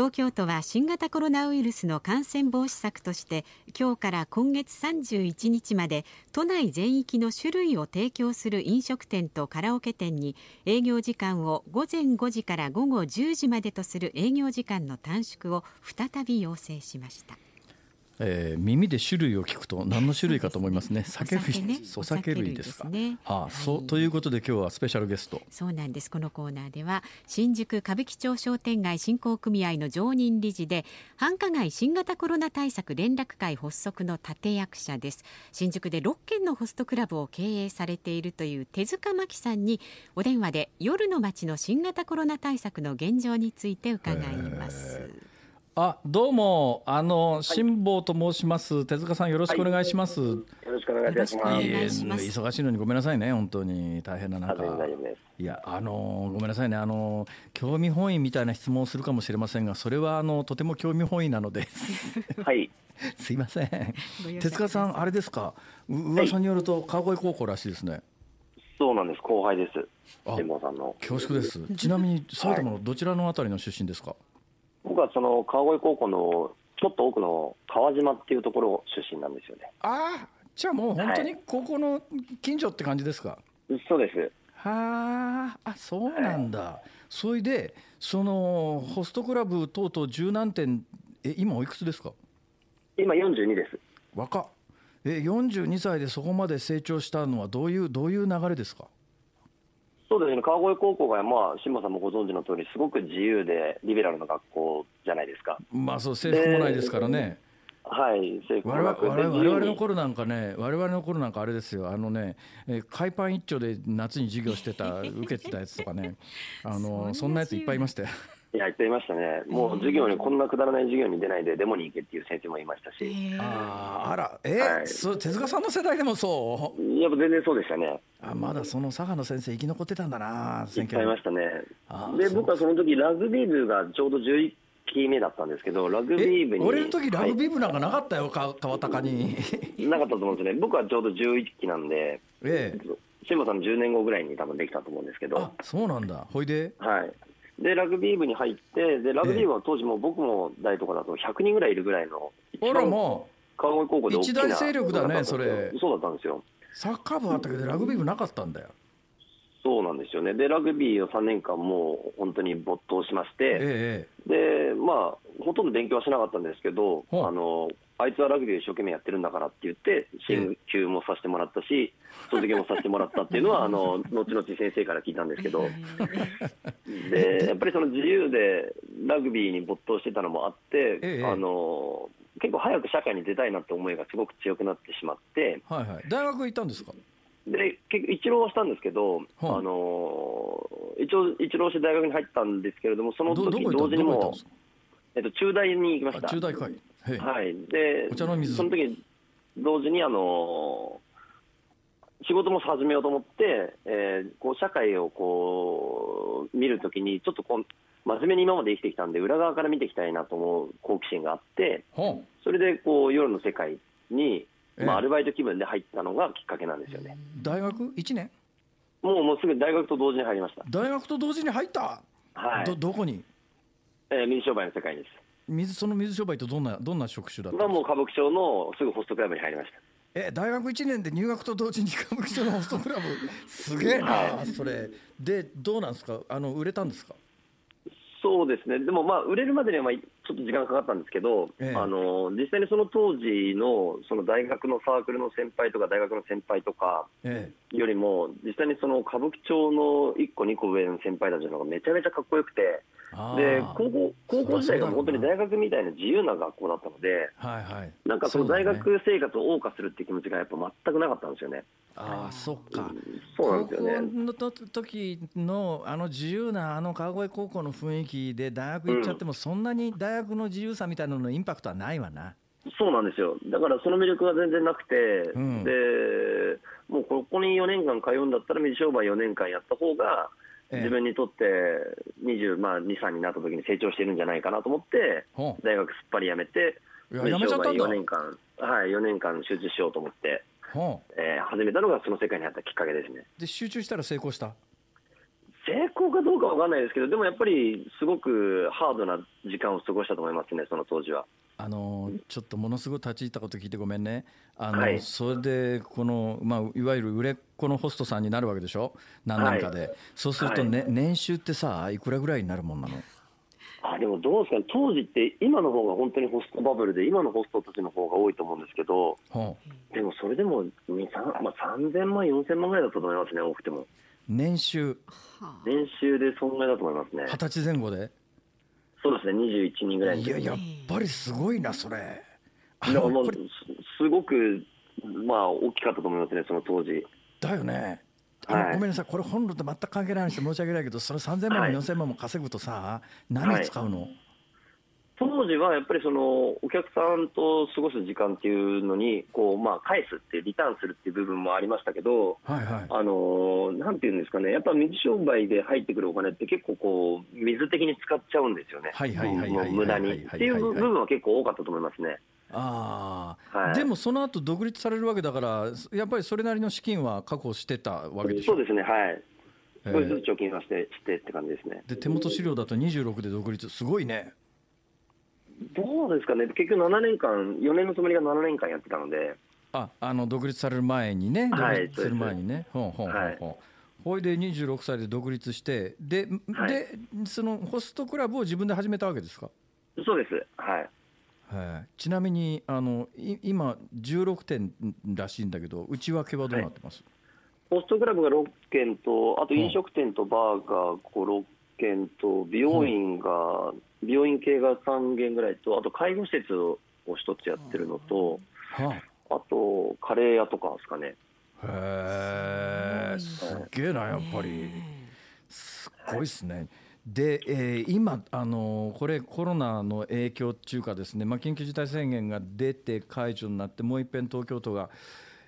[SPEAKER 2] 東京都は新型コロナウイルスの感染防止策として今日から今月31日まで都内全域の種類を提供する飲食店とカラオケ店に営業時間を午前5時から午後10時までとする営業時間の短縮を再び要請しました。
[SPEAKER 1] えー、耳で種類を聞くと何の種類かと思いますね。酒類、ね、お酒類ですか？ね、はあ、はい、そうということで今日はスペシャルゲスト。
[SPEAKER 2] そうなんです。このコーナーでは新宿歌舞伎町商店街振興組合の常任理事で繁華街新型コロナ対策連絡会発足の立役者です。新宿で6軒のホストクラブを経営されているという手塚真紀さんにお電話で夜の街の新型コロナ対策の現状について伺います。
[SPEAKER 1] あ、どうも、あの、辛坊と申します。手塚さん、よろしくお願いします。よ
[SPEAKER 3] よろしくお願いいたします。
[SPEAKER 1] 忙しいのにごめんなさいね、本当に大変な中。いや、あのーごめんなさいね、あのー興味本位みたいな質問をするかもしれませんが、それはあのとても興味本位なので、
[SPEAKER 3] はい。
[SPEAKER 1] すいません。手塚さん、あれですか、う噂によると川越高校らしいですね。
[SPEAKER 3] そうなんです。後輩です。
[SPEAKER 1] あ
[SPEAKER 3] 辛坊さんの。
[SPEAKER 1] 恐縮です。ちなみに埼玉のどちらのあたりの出身ですか？
[SPEAKER 3] 僕はその川越高校のちょっと奥の川島っていうところ出身なんですよね。
[SPEAKER 1] ああ、じゃあもう本当に高校の近所って感じですか？
[SPEAKER 3] そうです。
[SPEAKER 1] はあ、あ、そうなんだ。それで、そのホストクラブ等々十何点、え、今おいくつですか？
[SPEAKER 3] 今42です。
[SPEAKER 1] 若っ。え、42歳でそこまで成長したのはどういうどういう流れですか？
[SPEAKER 3] そうですね。川越高校がまあ辛坊さんもご存知の通りすごく自由でリベラルな学校じゃないですか。
[SPEAKER 1] まあそう制服もないですからね。
[SPEAKER 3] はい。制服
[SPEAKER 1] 我々
[SPEAKER 3] もなく
[SPEAKER 1] 我々我々の頃なんかね、我々の頃なんかあれですよ、あのね、えー海パン一丁で夏に授業してた、受けてたやつとかね、あの そんなやついっぱいいましたよ。
[SPEAKER 3] いや言っていましたね。もう授業にこんなくだらない授業に出ないでデモに行けっていう先生もいましたし。
[SPEAKER 1] あら、え
[SPEAKER 3] はい
[SPEAKER 1] そう手塚さんの世代でもそう？
[SPEAKER 3] やっぱ全然そうでしたね。
[SPEAKER 1] あまだその佐賀の先生生き残ってたんだな、
[SPEAKER 3] いっぱいいましたねで、僕はその時ラグビー部がちょうど11期目だったんですけど、ラグビー部に。
[SPEAKER 1] え俺の時ラグビ
[SPEAKER 3] ー、
[SPEAKER 1] ー部なんかなかったよ、か川高に。
[SPEAKER 3] なかったと思うんですよね。僕はちょうど11期なんで、
[SPEAKER 1] ええ、
[SPEAKER 3] 辛坊さん10年後ぐらいに多分できたと思うんですけど
[SPEAKER 1] あ、そうなんだ、ほいで、
[SPEAKER 3] はい。で、ラグビー部に入って、で、ラグビー部は当時も僕も大とかだと100人ぐらいいるぐらいの、
[SPEAKER 1] あらも
[SPEAKER 3] 川越高校で
[SPEAKER 1] 一大勢力だねそれ
[SPEAKER 3] そうだったんですよ。
[SPEAKER 1] う、サッカー部あったけど、ラグビー部なかったんだよ。
[SPEAKER 3] そうなんですよね。で、ラグビーを3年間もう本当に没頭しまして、
[SPEAKER 1] え
[SPEAKER 3] で、まあ、ほとんど勉強はしなかったんですけど、あの、あいつはラグビーを一生懸命やってるんだからって言って、進級もさせてもらったし、卒業もさせてもらったっていうのは、あの、後々先生から聞いたんですけど、で、やっぱりその自由でラグビーに没頭してたのもあって、
[SPEAKER 1] ええ
[SPEAKER 3] あの、結構早く社会に出たいなって思いがすごく強くなってしまって、
[SPEAKER 1] えはいはい、大学行ったんですか？
[SPEAKER 3] で、結局一浪はしたんですけど、
[SPEAKER 1] はあ
[SPEAKER 3] あの、一応、一浪して大学に入ったんですけれども、その時同時にも。えっと、中大に行きまし
[SPEAKER 1] あ
[SPEAKER 3] た。
[SPEAKER 1] 中大会。
[SPEAKER 3] はい、で
[SPEAKER 1] お茶の水
[SPEAKER 3] その時同時にあの仕事も始めようと思って、えーこう社会をこう見るときに、ちょっとこう真面目に今まで生きてきたんで、裏側から見ていきたいなと思う好奇心があって、
[SPEAKER 1] ほ
[SPEAKER 3] それでこう夜の世界に、
[SPEAKER 1] ええ
[SPEAKER 3] まあ、アルバイト気分で入ったのがきっかけなんですよね。
[SPEAKER 1] う大学？一年？
[SPEAKER 3] もうもうすぐ大学と同時に入りました。
[SPEAKER 1] 大学と同時に入った？
[SPEAKER 3] はい
[SPEAKER 1] どどこに？
[SPEAKER 3] えー水商売の世界です。
[SPEAKER 1] 水その水商売とどんなどんな職種だった。
[SPEAKER 3] まあもう歌舞伎町のすぐホストクラブに入りました。
[SPEAKER 1] え大学一年で入学と同時に歌舞伎町のホストクラブ？すげえな、
[SPEAKER 3] は
[SPEAKER 1] それでどうなんですか？あの売れたんですか？
[SPEAKER 3] そうですね、でもまあ売れるまでにはまあちょっと時間かかったんですけど、
[SPEAKER 1] ええ。
[SPEAKER 3] あの実際にその当時のその大学のサークルの先輩とか、大学の先輩とか
[SPEAKER 1] え
[SPEAKER 3] よりも、実際にその歌舞伎町の1個、2個上の先輩たちの方がめちゃめちゃかっこよくて、で
[SPEAKER 1] ー。
[SPEAKER 3] 高校高校時代が本当に大学みたいな自由な学校だったので、
[SPEAKER 1] はいはい。
[SPEAKER 3] なんかその大学生活を謳歌するっていう気持ちがやっぱ全くなかったんですよね。
[SPEAKER 1] ああそっか。
[SPEAKER 3] そうなんですよね。
[SPEAKER 1] 高校のと時のあの自由なあの川越高校の雰囲気で大学行っちゃってもそんなに大学の自由さみたいなののインパクトはないわな。
[SPEAKER 3] そうなんですよ、だからその魅力が全然なくて、
[SPEAKER 1] うん。
[SPEAKER 3] でもうここに4年間通うんだったら、水商売4年間やった方が、
[SPEAKER 1] ええ
[SPEAKER 3] 自分にとって22、まあ、2、3になった時に成長してるんじゃないかなと思って、大学すっぱり辞めて、
[SPEAKER 1] いや辞めちゃったんだ。
[SPEAKER 3] 4年間、はい、4年間集中しようと思って、えー始めたのがその世界に入ったきっかけですね。
[SPEAKER 1] で集中したら成功した？
[SPEAKER 3] 成功かどうかわかんないですけど、でもやっぱりすごくハードな時間を過ごしたと思いますね、その当時は。
[SPEAKER 1] あのちょっとものすごい立ち入ったこと聞いてごめんね、あの
[SPEAKER 3] はい。
[SPEAKER 1] それでこの、まあ、いわゆる売れっ子のホストさんになるわけでしょ、何年かで、そうすると、ね年収ってさ、いくらぐらいになるもんなの？
[SPEAKER 3] あでもどうですかね、当時って今の方が本当にホストバブルで、今のホストたちの方が多いと思うんですけど、
[SPEAKER 1] ほう。
[SPEAKER 3] でもそれでも2、3まあ、3000万、4000万ぐらいだったと思いますね、多くても。
[SPEAKER 1] 年収、
[SPEAKER 2] は
[SPEAKER 3] 年収でそんぐらいだと思いますね。
[SPEAKER 1] 二十歳前後で、
[SPEAKER 3] そうですね、21人ぐらい
[SPEAKER 1] いや、やっぱりすごいな、それ。あの
[SPEAKER 3] すごく、まあ、大きかったと思いますね、その当時。
[SPEAKER 1] だよね。あの
[SPEAKER 3] はい
[SPEAKER 1] ごめんなさい、これ本論と全く関係ない話で申し訳ないけど、それ3000万も
[SPEAKER 3] はい
[SPEAKER 1] 4000万も稼ぐとさ、何使うの、
[SPEAKER 3] 当時はやっぱりそのお客さんと過ごす時間っていうのにこう、まあ、返すってリターンするっていう部分もありましたけど、
[SPEAKER 1] はいはい、
[SPEAKER 3] あのなんていうんですかね、やっぱ水商売で入ってくるお金って結構こう水的に使っちゃうんですよね、無駄にっていう部分は結構多かったと思いますね。
[SPEAKER 1] あはい、でもその後独立されるわけだから、やっぱりそれなりの資金は確保してたわけでしょ？
[SPEAKER 3] そうですね、はい。少しずつ貯金はしてしてって感じですね。
[SPEAKER 1] で手元資料だと26で独立、すごいね。
[SPEAKER 3] どうですかね、結局7年間、4年のつもりが7年間やってたので。
[SPEAKER 1] ああの独立される前にね、独立する前にね。ほんほんほんほん。ほいで26歳で独立して、で、はい、でそのホストクラブを自分で始めたわけですか？
[SPEAKER 3] そうです、はい。
[SPEAKER 1] はい、ちなみにあの今、16点らしいんだけど、内訳はどうなってます、
[SPEAKER 3] はい、ホストクラブが6件と、あと飲食店とバーが5、6件と、美容院が美容院系が3軒ぐらいと、あと介護施設を一つやってるのと、はあ、あとカレー屋とかですかね。
[SPEAKER 1] へえ、すげえな、やっぱり。すごいっすね。で、えー、今、あのこれ、コロナの影響っていうか、ですね、まあ、緊急事態宣言が出て解除になって、もう一遍東京都が、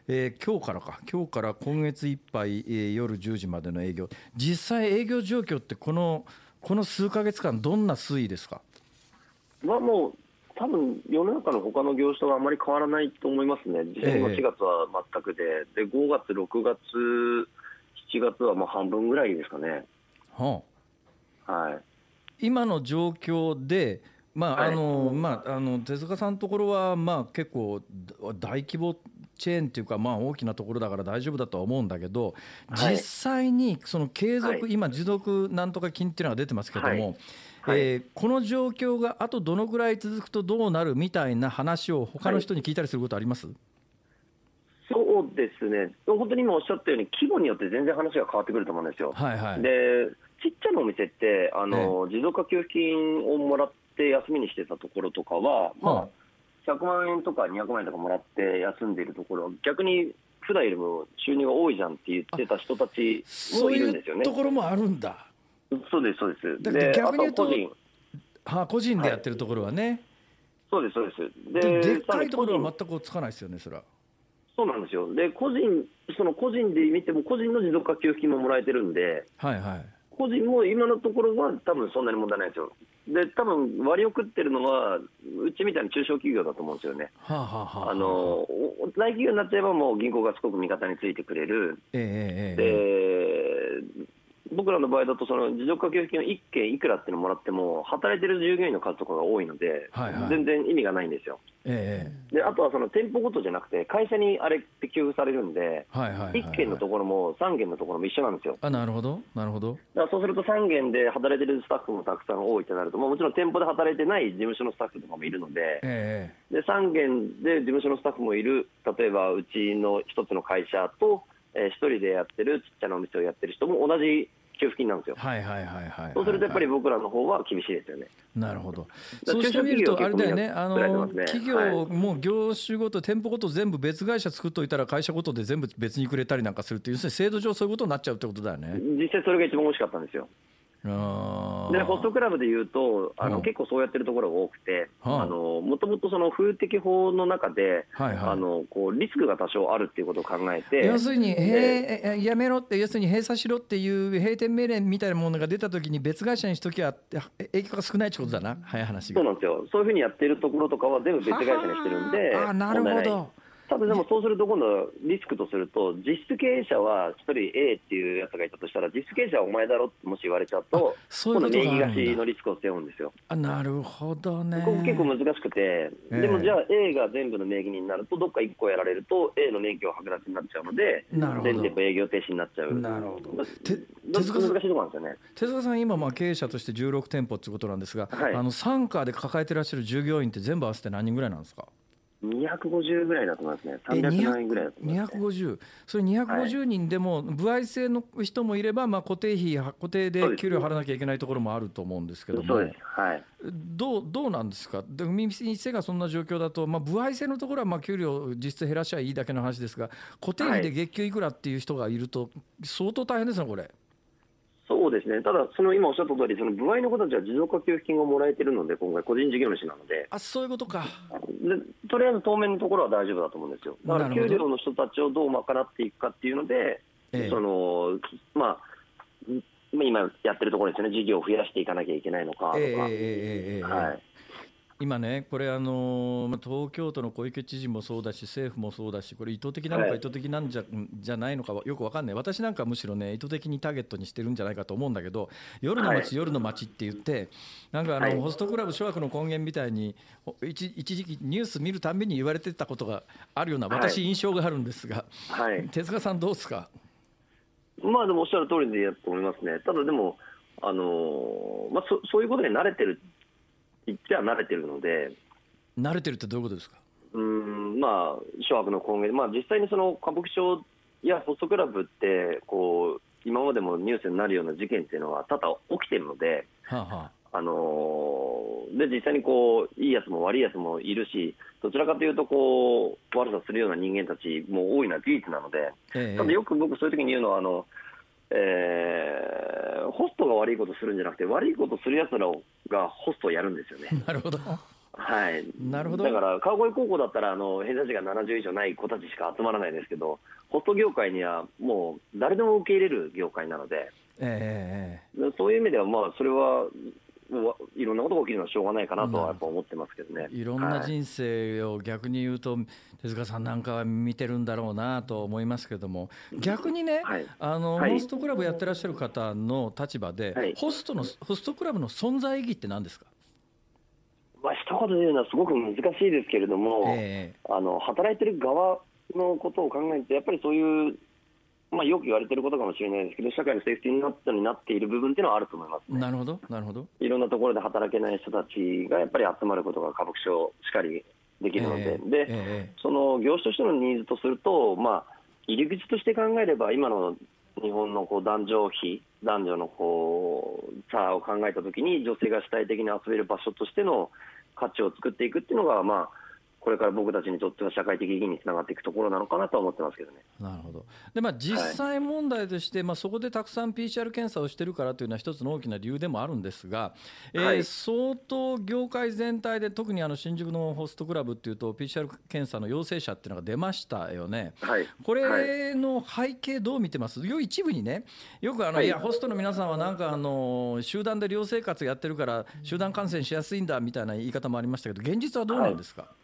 [SPEAKER 1] えー、今日からか、今日から今月いっぱい、えー、夜10時までの営業、実際、営業状況って、このこの数か月間、どんな推移ですか？
[SPEAKER 3] はもう多分世の中の他の業種とはあまり変わらないと思いますね、実際の4月は全くで、で5月、6月、7月はまあ半分ぐらいですかね。はあ、はい、
[SPEAKER 1] 今の状況で、まああのまあ、あの手塚さんのところは、まあ、結構大規模チェーンっていうか、まあ、大きなところだから大丈夫だとは思うんだけど、実際にその継続、今、持続なんとか金っていうのが出てますけども、はい、えー、この状況があとどのぐらい続くとどうなるみたいな話を、他の人に聞いたりすることあります、はい、
[SPEAKER 3] そうですね、本当に今おっしゃったように、規模によって全然話が変わってくると思うんですよ。はいはい、でちっちゃなお店ってあの、持続化給付金をもらって休みにしてたところとかは、まあ100万円とか200万円とかもらって休んでいるところは、逆に普段よりも収入が多いじゃんって言ってた人たちもいるんですよね。
[SPEAKER 1] ところもあるんだ。
[SPEAKER 3] そうです、そうです。
[SPEAKER 1] で逆に言うと、個人は個人でやってるところはね。はい、
[SPEAKER 3] そうです、そうです。
[SPEAKER 1] で、でっかいところは全くつかないですよね、それは。
[SPEAKER 3] そうなんですよ。で、個人、その個人で見ても、個人の持続化給付金ももらえてるんで、はいはい。個人も今のところは多分そんなに問題ないですよ。で多分割り送ってるのは、うちみたいな中小企業だと思うんですよね。はあはあ、あの大企業になっちゃえば、もう銀行がすごく味方についてくれる、えー、で僕らの場合だと、その持続化給付金の1件いくらっていうのもらっても、働いてる従業員の数とかが多いので、はいはい、全然意味がないんですよ。えー、であとはその店舗ごとじゃなくて、会社にあれって給付されるんで、はいはいはいはい、1件のところも3件のところも一緒なんですよ。
[SPEAKER 1] あなるほど、なるほど。
[SPEAKER 3] だからそうすると3件で働いてるスタッフもたくさん多いとなると、もちろん店舗で働いてない事務所のスタッフとかもいるので、えー、で3件で事務所のスタッフもいる、例えばうちの一つの会社と、えー、1人でやってるちっちゃなお店をやってる人も同じ給付金なんですよ。はいはいはいはい。そうするとやっぱり僕らの方は厳しいですよね。
[SPEAKER 1] なるほど。そうしてみるとあれだよね。あの企業も業種ごと店舗ごと全部別会社作っといたら会社ごとで全部別にくれたりなんかするっていう制度上そういうことになっちゃうってことだよね。
[SPEAKER 3] 実際それが一番惜しかったんですよ。でホストクラブでいうとあの、結構そうやってるところが多くて、もともとその風適法の中で、はいはい、あのこうリスクが多少あるっていうことを考えて、
[SPEAKER 1] 要するに、へやめろって、要するに閉鎖しろっていう閉店命令みたいなものが出たときに、別会社にしときゃ、影響が少ないってことだな、早い話
[SPEAKER 3] そうなんですよ、そういうふうにやってるところとかは、全部別会社にしてるんで、
[SPEAKER 1] あなるほど。
[SPEAKER 3] ただでもそうすると、今度、リスクとすると、実質経営者は1人 A っていうやつがいたとしたら、実質経営者はお前だろってもし言われちゃうと、今度、名義貸しのリスクを背負うんですよ。
[SPEAKER 1] あなるほどね。
[SPEAKER 3] ここ結構難しくて、えー、でもじゃあ A が全部の名義になると、どっか1個やられると、A の免許は剥奪になっちゃうので、全店舗営業停止になっちゃう。なるほど。手塚さん難しいところなんですよね？
[SPEAKER 1] 手塚さん、今、経営者として16店舗っていうことなんですが、はい、あの傘下で抱えてらっしゃる従業員って全部合わせて何人ぐらいなんですか？
[SPEAKER 3] 250ぐらいだと思いますね、300万円ぐらいだと思います、ね、250、
[SPEAKER 1] それ250人でも、歩合制の人もいれば、まあ、固定費、固定で給料払わなきゃいけないところもあると思うんですけども、はい、どうどうなんですか、で店がそんな状況だと、まあ、歩合制のところはまあ給料実質減らしゃいいだけの話ですが、固定費で月給いくらっていう人がいると、相当大変ですね、これ。
[SPEAKER 3] そうですね、ただ、その今おっしゃった通り、その部合の子たちは持続化給付金をもらえてるので、今回、個人事業主なので、
[SPEAKER 1] あそういうことか。
[SPEAKER 3] でとりあえず当面のところは大丈夫だと思うんですよ、だから給料の人たちをどう賄っていくかっていうので、そのまあ、今やってるところですね、事業を増やしていかなきゃいけないのかとか。
[SPEAKER 1] えー、えー、
[SPEAKER 3] はい。
[SPEAKER 1] 今ね、これ、あのまあ東京都の小池知事もそうだし、政府もそうだし、これ、意図的なのか
[SPEAKER 3] はい。
[SPEAKER 1] 意図的なんじゃ,、じゃないのかはよくわかんない、私なんかむしろね、意図的にターゲットにしてるんじゃないかと思うんだけど、夜の街、
[SPEAKER 3] はい。
[SPEAKER 1] 夜の街って言って、なんかあの、
[SPEAKER 3] はい。
[SPEAKER 1] ホストクラブ諸悪の根源みたいに、ほ一一時期、ニュース見るたんびに言われてたことがあるような、
[SPEAKER 3] はい。
[SPEAKER 1] 私、印象があるんですが、
[SPEAKER 3] はい。
[SPEAKER 1] 手塚さん、どうですか？
[SPEAKER 3] まあでもおっしゃる通りでやと思いますね、ただでも、あのーまあ、そそういうことに慣れてる、言っては慣れてるので、
[SPEAKER 1] 慣れてるってどういうことですか？
[SPEAKER 3] うーんまあ、諸悪の根源、まあ、実際にその歌舞伎町やホストクラブってこう、今までもニュースになるような事件っていうのは多々起きてるので、
[SPEAKER 1] はあは
[SPEAKER 3] あ。のーで実際にこういいやつも悪いやつもいるし、どちらかというとこう悪さするような人間たちも多いのは事実なので、
[SPEAKER 1] あええ。
[SPEAKER 3] ただよく僕、そういう時に言うのは、あのえーホストが悪いことするんじゃなくて、悪いことするやつらがホストをやるんですよね。
[SPEAKER 1] なるほど。
[SPEAKER 3] はい、
[SPEAKER 1] なるほど
[SPEAKER 3] だから川越高校だったらあの偏差値が70以上ない子たちしか集まらないですけど、ホスト業界にはもう誰でも受け入れる業界なので、
[SPEAKER 1] ええええ
[SPEAKER 3] そういう意味では、まあ、それはもういろんなことが起きるのはしょうがないかなとはやっぱ思ってますけどね。
[SPEAKER 1] い。ろんな
[SPEAKER 3] はい
[SPEAKER 1] 人生を逆に言うと、手塚さんなんかは見てるんだろうなと思いますけども、逆にね、
[SPEAKER 3] はい。
[SPEAKER 1] あの
[SPEAKER 3] はい。
[SPEAKER 1] ホストクラブやってらっしゃる方の立場で、
[SPEAKER 3] はい。
[SPEAKER 1] ホストのホストクラブの存在意義って何ですか、
[SPEAKER 3] まあ一言で言うのはすごく難しいですけれども、
[SPEAKER 1] え。
[SPEAKER 3] あの働いてる側のことを考えると、やっぱりそういう、まあ、よく言われてることかもしれないですけど、社会のセーフティーネットになっている部分っていうのはあると思いますね。
[SPEAKER 1] えなるほど、なるほど、
[SPEAKER 3] いろんなところで働けない人たちがやっぱり集まることが歌舞伎町しかりできるので、
[SPEAKER 1] ええ
[SPEAKER 3] で
[SPEAKER 1] ええ
[SPEAKER 3] その業種としてのニーズとすると、まあ、入り口として考えれば、今の日本のこう男女比、男女のこう差を考えたときに、女性が主体的に遊べる場所としての価値を作っていくっていうのが、まあ、これから僕たちにとっては社会的意義につながっていくところなのかなとは思ってますけどね。
[SPEAKER 1] なるほど。で、まあ、実際問題として、まあ、そこでたくさん PCR 検査をしてるからというのは、一つの大きな理由でもあるんですが、えー
[SPEAKER 3] はい。
[SPEAKER 1] 相当業界全体で、特にあの新宿のホストクラブっていうと、PCR 検査の陽性者っていうのが出ましたよね。
[SPEAKER 3] はい、
[SPEAKER 1] こ
[SPEAKER 3] はい
[SPEAKER 1] れの背景、どう見てます、よ一部にね、よくあの、
[SPEAKER 3] はい。
[SPEAKER 1] い、や、ホストの皆さんはなんかあの集団で寮生活やってるから、集団感染しやすいんだみたいな言い方もありましたけど、現実はどうなんですか、
[SPEAKER 3] うん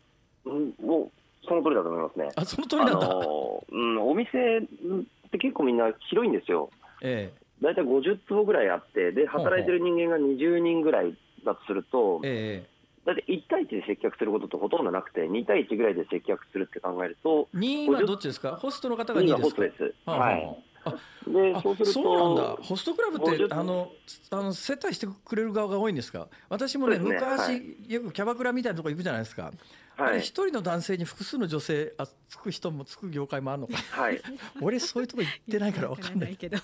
[SPEAKER 3] もうその通りだと思いますね。
[SPEAKER 1] あその通りなんだ、
[SPEAKER 3] あのうん、お店って結構みんな広いんですよ。
[SPEAKER 1] え
[SPEAKER 3] 大体50坪ぐらいあって、で働いてる人間が20人ぐらいだとすると
[SPEAKER 1] え、え
[SPEAKER 3] 大体1対1で接客することってほとんどなくて、2対1ぐらいで接客するって考えると、
[SPEAKER 1] え、2位はどっちですか、ホストの方が2
[SPEAKER 3] 2
[SPEAKER 1] 位
[SPEAKER 3] が
[SPEAKER 1] ですか？
[SPEAKER 3] ホストです。
[SPEAKER 1] はあは
[SPEAKER 3] い。
[SPEAKER 1] あ
[SPEAKER 3] で、そうすると、
[SPEAKER 1] そうなんだ、ホストクラブって
[SPEAKER 3] 50
[SPEAKER 1] あのあの接待してくれる側が多いんですか、私もね、
[SPEAKER 3] ね。
[SPEAKER 1] 昔、
[SPEAKER 3] はい。
[SPEAKER 1] よくキャバクラみたいなとこ行くじゃないですか、あ
[SPEAKER 3] はい
[SPEAKER 1] れ一人の男性に複数の女性あつく人もつく業界もあるのか、
[SPEAKER 3] はい、
[SPEAKER 1] 俺、そういうとこ行ってないから分かんない。
[SPEAKER 2] けど。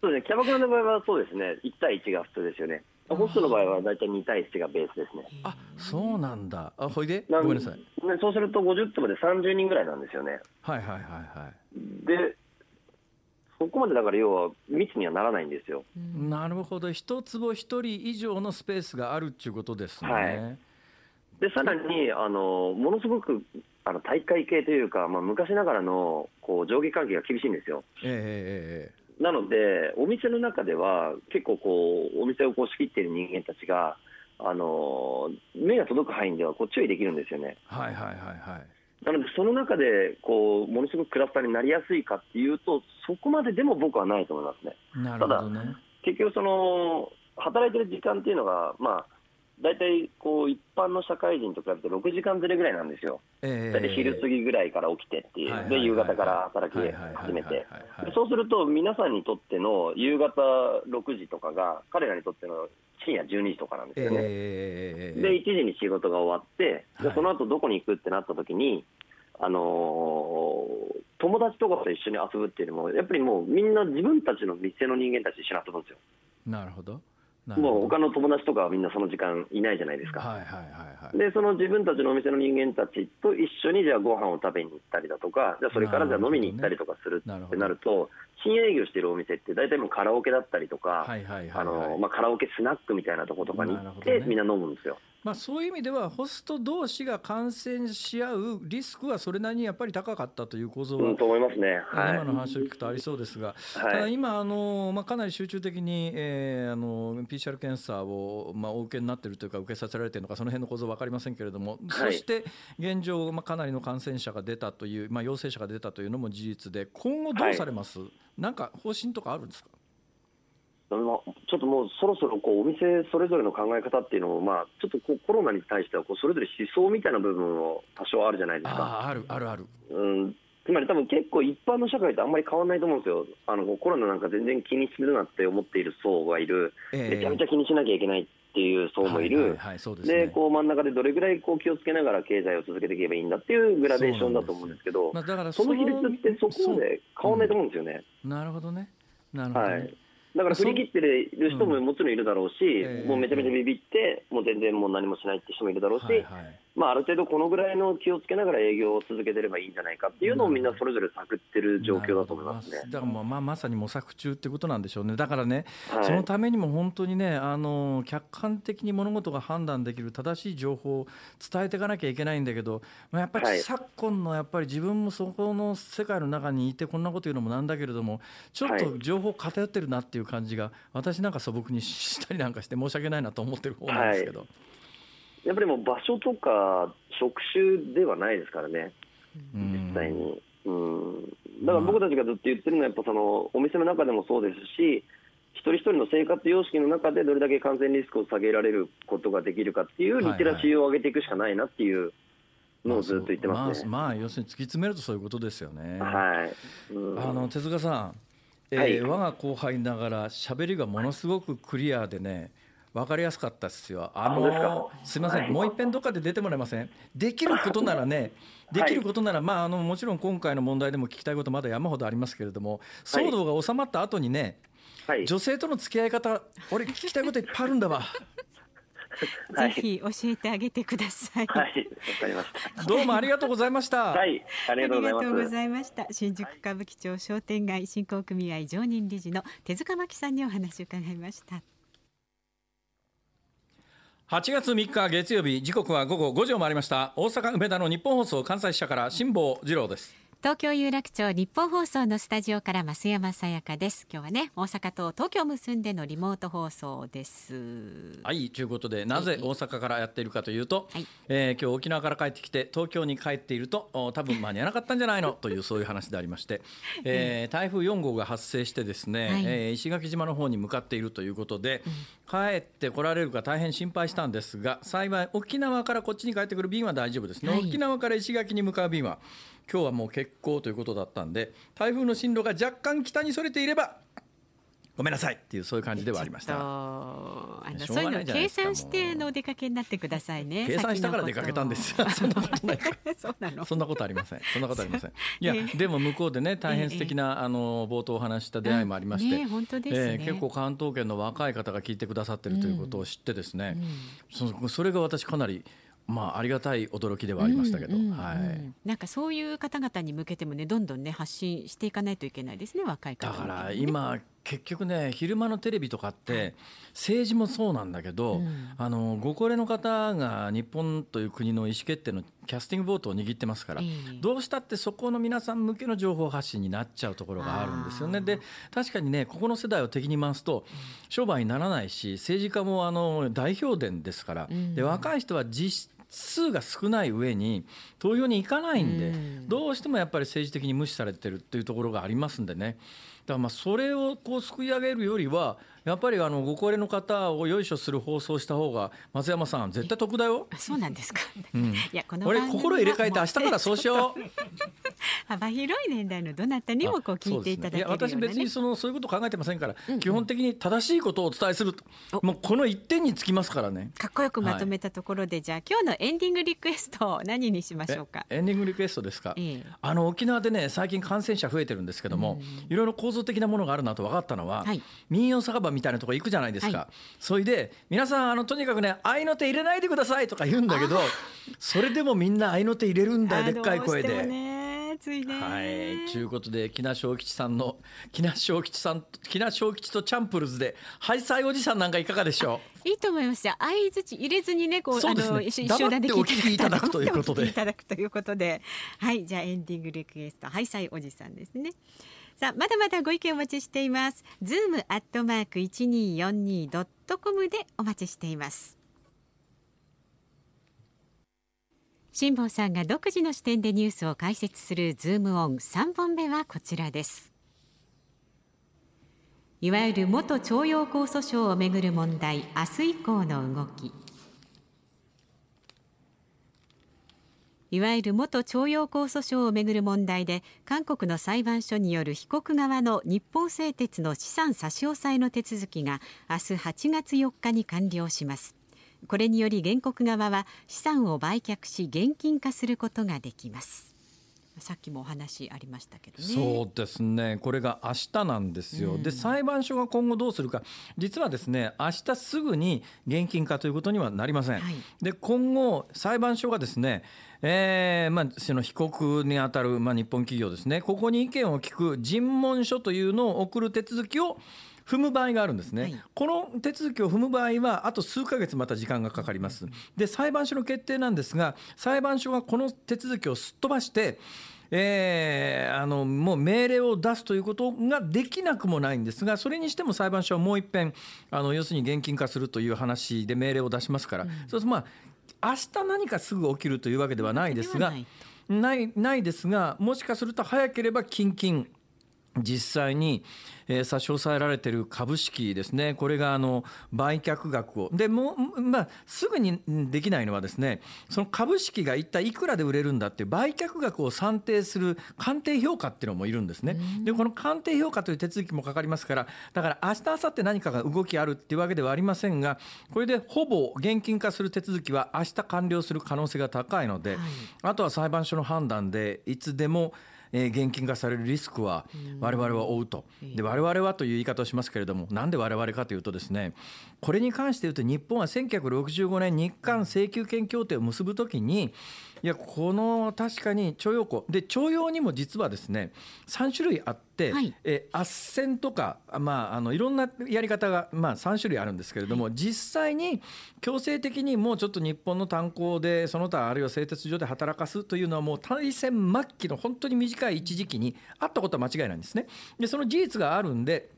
[SPEAKER 3] そうですね、キャバクラの場合はそうですね、1対1が普通ですよね。ホストの場合は大体2対1がベースですね。
[SPEAKER 1] あそうなんだ、あほいで、ごめんなさい、
[SPEAKER 3] ねそうすると50坪で30人ぐらいなんですよね。
[SPEAKER 1] はいはいはいはい。
[SPEAKER 3] で、そこまでだから要は密にはならないんですよ。
[SPEAKER 1] なるほど、一坪一人以上のスペースがあるっていうことですね。
[SPEAKER 3] はいで、さらに、あの、ものすごく、あの、大会系というか、まあ、昔ながらの、こう、上下関係が厳しいんですよ。
[SPEAKER 1] えええ
[SPEAKER 3] なので、お店の中では、結構こう、お店をこう仕切っている人間たちが、あの、目が届く範囲ではこう注意できるんですよね。
[SPEAKER 1] えはいはいはいはい。
[SPEAKER 3] なので、その中で、こう、ものすごくクラスターになりやすいかっていうと、そこまででも僕はないと思いますね。
[SPEAKER 1] なるほどね。
[SPEAKER 3] 結局、その、働いてる時間っていうのが、まあ、大体、こう、一般の社会人と比べて6時間ずれぐらいなんですよ。
[SPEAKER 1] え
[SPEAKER 3] 大体昼過ぎぐらいから起きてっていう、で、夕方から働き始めて。でそうすると、皆さんにとっての夕方6時とかが、彼らにとっての深夜12時とかなんですよね。
[SPEAKER 1] ええ
[SPEAKER 3] で、1時に仕事が終わって、
[SPEAKER 1] はい
[SPEAKER 3] でその後どこに行くってなった時に、あのー友達とかと一緒に遊ぶっていうのも、やっぱりもうみんな自分たちの店の人間たちと一緒に遊ぶんですよ。
[SPEAKER 1] なるほど。
[SPEAKER 3] もう他の友達とかはみんなその時間いないじゃないですか。
[SPEAKER 1] はいはいはいはい。
[SPEAKER 3] で、その自分たちのお店の人間たちと一緒にじゃあご飯を食べに行ったりだとか、じゃあそれからじゃあ飲みに行ったりとかするってなると、深夜営業してるお店って大体もうカラオケだったりとか、カラオケスナックみたいなとことかに行って、みんな飲むんですよ。
[SPEAKER 1] まあ、そういう意味ではホスト同士が感染し合うリスクはそれなりにやっぱり高かったという構造。は、
[SPEAKER 3] うん、と思いますね。はい。
[SPEAKER 1] 今の話を聞くとありそうですが、ただ
[SPEAKER 3] はい。
[SPEAKER 1] 今あの、まあ、かなり集中的に、えーあの PCR 検査を、まあ、お受けになっているというか受けさせられているのかその辺の構造分かりませんけれども、
[SPEAKER 3] はい。
[SPEAKER 1] そして現状、まあ、かなりの感染者が出たという、まあ、陽性者が出たというのも事実で今後どうされます、なんか方針とかあるんですか？
[SPEAKER 3] まあちょっともうそろそろこうお店それぞれの考え方っていうのも、まあ、ちょっとこうコロナに対してはこうそれぞれ思想みたいな部分を多少あるじゃないですか。
[SPEAKER 1] あるあるある。
[SPEAKER 3] うん。つまり多分結構一般の社会とあんまり変わらないと思うんですよ、あのコロナなんか全然気にするなって思っている層がいる、
[SPEAKER 1] ええ。
[SPEAKER 3] めちゃめちゃ気にしなきゃいけないっていう層もいる、
[SPEAKER 1] で
[SPEAKER 3] こう真ん中でどれぐらいこう気をつけながら経済を続けていけばいいんだっていうグラデーションだと思うんですけど、
[SPEAKER 1] まあ、だから
[SPEAKER 3] その比率ってそこまで変わらないと思うんですよね。
[SPEAKER 1] なるほどね。なるほどね、
[SPEAKER 3] はいだから振り切ってる人ももちろんいるだろうし、
[SPEAKER 1] ええ
[SPEAKER 3] もうめちゃめちゃビビって、もう全然もう何もしないって人もいるだろうし、
[SPEAKER 1] はいはい
[SPEAKER 3] まあ、ある程度このぐらいの気をつけながら営業を続けてればいいんじゃないかっていうのをみんなそれぞれ探ってる状況だと思いますね。
[SPEAKER 1] だからまあまさに模索中ってことなんでしょうね。だからね、
[SPEAKER 3] はい。
[SPEAKER 1] そのためにも本当にね、あの客観的に物事が判断できる正しい情報を伝えていかなきゃいけないんだけど、まあ、やっぱり
[SPEAKER 3] はい。
[SPEAKER 1] 昨今のやっぱり自分もそこの世界の中にいてこんなこと言うのもなんだけれども、ちょっと
[SPEAKER 3] はい。
[SPEAKER 1] 情報偏ってるなっていう感じが、私なんか素朴に したりなんかして申し訳ないなと思ってる方なんですけど。
[SPEAKER 3] やっぱりもう場所とか職種ではないですからね、
[SPEAKER 1] うん。
[SPEAKER 3] 実際に。うん、だから僕たちがずっと言ってるのは、やっぱそのお店の中でもそうですし、一人一人の生活様式の中でどれだけ感染リスクを下げられることができるかっていうリテラシーを上げていくしかないなっていうのをずっと言ってますね。
[SPEAKER 1] まあ、まあ要するに突き詰めるとそういうことですよね。
[SPEAKER 3] はい、うん。
[SPEAKER 1] あの手塚さん、えー
[SPEAKER 3] はい。
[SPEAKER 1] 我が後輩ながら喋りがものすごくクリアでね分かりやすかったですよ。あの
[SPEAKER 3] か？
[SPEAKER 1] すみません、
[SPEAKER 3] はい
[SPEAKER 1] もう一遍どっかで出てもらえません？できることならね、できることなら、まああのもちろん今回の問題でも聞きたいことまだ山ほどありますけれども、騒動が収まった後にね、
[SPEAKER 3] はい、
[SPEAKER 1] 女性との付き合い方、俺聞きたいこといっぱいあるんだわ。
[SPEAKER 3] はい
[SPEAKER 2] ぜひ教えてあげてください。
[SPEAKER 3] はい、わかりました。
[SPEAKER 1] どうもありがとうございました。
[SPEAKER 3] はい、ありがとうございます。
[SPEAKER 2] ありがとうございました。新宿歌舞伎町商店街振興組合常任理事の手塚真紀さんにお話を伺いました。
[SPEAKER 1] 8月3日月曜日時刻は午後5時を回りました。大阪梅田の日本放送関西支社から辛坊治郎です。
[SPEAKER 2] 東京有楽町日本放送のスタジオから増山さやかです。今日はね、大阪と東京を結んでのリモート放送です。
[SPEAKER 1] はいということでなぜ大阪からやっているかというと、
[SPEAKER 2] はい。
[SPEAKER 1] えー今日沖縄から帰ってきて東京に帰っているとお多分間に合わなかったんじゃないの？というそういう話でありまして、えー台風4号が発生してですね、
[SPEAKER 2] はい。
[SPEAKER 1] えー石垣島の方に向かっているということで、帰ってこられるか大変心配したんですが幸い沖縄からこっちに帰ってくる便は大丈夫です。ね、
[SPEAKER 2] はい。
[SPEAKER 1] 沖縄から石垣に向かう便は今日はもう欠航ということだったんで台風の進路が若干北にそれていればごめんなさいっていうそういう感じではありました
[SPEAKER 2] あのそうういうの計算してのお出かけになってくださいね。
[SPEAKER 1] 計算したから出かけたんですよそんなことない
[SPEAKER 2] そうなの。
[SPEAKER 1] そんなことありません。そんなことありません。いや、
[SPEAKER 2] ええ
[SPEAKER 1] でも向こうでね、大変素敵な、あの冒頭お話した出会いもありまして。
[SPEAKER 2] ね本当ですね
[SPEAKER 1] ええ結構関東圏の若い方が聞いてくださってるということを知ってですね。そのそれが私かなり。まあ、ありがたい驚きではありましたけど、
[SPEAKER 2] うんうんうん
[SPEAKER 1] はい。
[SPEAKER 2] なんかそういう方々に向けてもねどんどんね発信していかないといけないですね若い方
[SPEAKER 1] だから今結局ね昼間のテレビとかって政治もそうなんだけど、
[SPEAKER 2] うん。
[SPEAKER 1] あのご高齢の方が日本という国の意思決定のキャスティングボートを握ってますから、
[SPEAKER 2] ええ。
[SPEAKER 1] どうしたってそこの皆さん向けの情報発信になっちゃうところがあるんですよね。で確かにねここの世代を敵に回すと商売にならないし政治家もあの代表伝ですから、
[SPEAKER 2] うん。
[SPEAKER 1] で若い人は実数が少ない上に投票に行かないんで、
[SPEAKER 2] うん
[SPEAKER 1] どうしてもやっぱり政治的に無視されてるっていうところがありますんでね。だからまあそれをこうすくい上げるよりはやっぱりあのご高齢の方をよいしょする放送をした方が松山さん絶対得だよ。
[SPEAKER 2] あそうなんですか、
[SPEAKER 1] うん。
[SPEAKER 2] いやこの
[SPEAKER 1] 俺心入れ替えて明日からそうしよう。
[SPEAKER 2] 幅広い年代のどなたにもこう聞いていただけるような、ね、
[SPEAKER 1] 私別にそのそういうこと考えてませんから、うんうん、基本的に正しいことをお伝えする。もうこの一点につきますからね。
[SPEAKER 2] かっこよくまとめたところで、はい、じゃあ今日のエンディングリクエスト何にしましょうか？
[SPEAKER 1] エンディングリクエストですか、ええ、あの沖縄でね最近感染者増えてるんですけども、いろいろ構造的なものがあるなと分かったのは、はい、民謡酒場みたいなところ行くじゃないですか、はい、それで皆さんあのとにかくね合いの手入れないでくださいとか言うんだけどそれでもみんな合いの手入れるんだでっかい声で。
[SPEAKER 2] ついね。
[SPEAKER 1] はい。ということで、喜納昌吉さんの、喜納昌吉さん、喜納昌吉とチャンプルーズで、ハイサイおじさんなんかいかがでしょ
[SPEAKER 2] う？いいと思いますよ。相づち入れずにね、こう、
[SPEAKER 1] そうですね、あの、集団で聞いていただくということで。
[SPEAKER 2] いただくということで。はい。じゃあ、エンディングリクエスト、ハイサイおじさんですね。さあ、まだまだご意見お待ちしています。ズームアットマーク 1242.com でお待ちしています。辛坊さんが独自の視点でニュースを解説するズームオン3本目はこちらですいわゆる元徴用工訴訟をめぐる問題明日以降の動きいわゆる元徴用工訴訟をめぐる問題で韓国の裁判所による被告側の日本製鉄の資産差し押さえの手続きが明日8月4日に完了しますこれにより原告側は資産を売却し現金化することができますさっきもお話ありましたけどね。
[SPEAKER 1] そうですね。これが明日なんですよ。うん、で、裁判所が今後どうするか。実はですね、明日すぐに現金化ということにはなりません。はい、で、今後、裁判所がですね、えー、まあ、その被告にあたる、まあ、日本企業ですね、ここに意見を聞く尋問書というのを送る手続きを踏む場合があるんですね、はい、この手続きを踏む場合は、あと数か月また時間がかかります。で、裁判所の決定なんですが、裁判所がこの手続きをすっ飛ばして、えー、あのもう命令を出すということができなくもないんですが、それにしても裁判所はもう一遍あの要するに現金化するという話で命令を出しますから、うん、そうすると、まあ明日何かすぐ起きるというわけではないですが、ないないですが、もしかすると早ければ近々。実際に、えー、差し押さえられている株式ですね、これがあの売却額を、でもまあ、すぐにできないのは、ですねその株式が一体いくらで売れるんだっていう売却額を算定する鑑定評価っていうのもいるんですね、でこの鑑定評価という手続きもかかりますから、だから明日明後日何かが動きあるっていうわけではありませんが、これでほぼ現金化する手続きは明日完了する可能性が高いので、はい、あとは裁判所の判断で、いつでもえー、現金化されるリスクは我々は負うと。で我々はという言い方をしますけれどもなんで我々かというとですねこれに関して言うと日本は1965年日韓請求権協定を結ぶときにいやこの確かに徴用工。で徴用にも実はですね3種類あって、はい、え斡旋とか、まあ、あのいろんなやり方が、まあ、3種類あるんですけれども、はい、実際に強制的にもうちょっと日本の炭鉱でその他あるいは製鉄所で働かすというのはもう大戦末期の本当に短い一時期にあったことは間違いないんですね。でその事実があるんで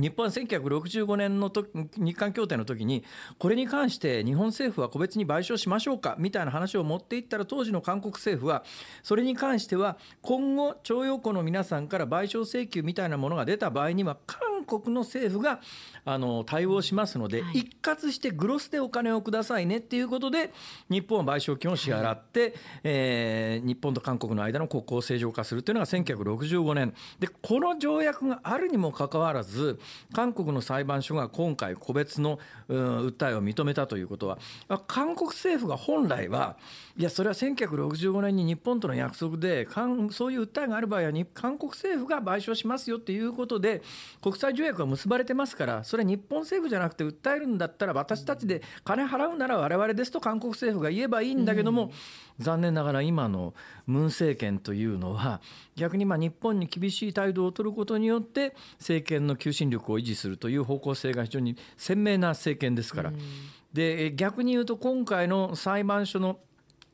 [SPEAKER 1] 日本は1965年のと日韓協定の時にこれに関して日本政府は個別に賠償しましょうかみたいな話を持っていったら当時の韓国政府はそれに関しては今後徴用工の皆さんから賠償請求みたいなものが出た場合には韓国の政府があの対応しますので、はい、一括してグロスでお金をくださいねっていうことで日本は賠償金を支払って、はい、えー、日本と韓国の間の国交を正常化するというのが1965年。でこの条約があるにもかかわらず韓国の裁判所が今回個別の訴えを認めたということは韓国政府が本来はいやそれは1965年に日本との約束でそういう訴えがある場合は韓国政府が賠償しますよっていうことで国際条約が結ばれてますからそれは日本政府じゃなくて訴えるんだったら私たちで金払うなら我々ですと韓国政府が言えばいいんだけども、残念ながら今のムン政権というのは逆にまあ日本に厳しい態度を取ることによって政権の求心力を維持するという方向性が非常に鮮明な政権ですから。で逆に言うと今回の裁判所の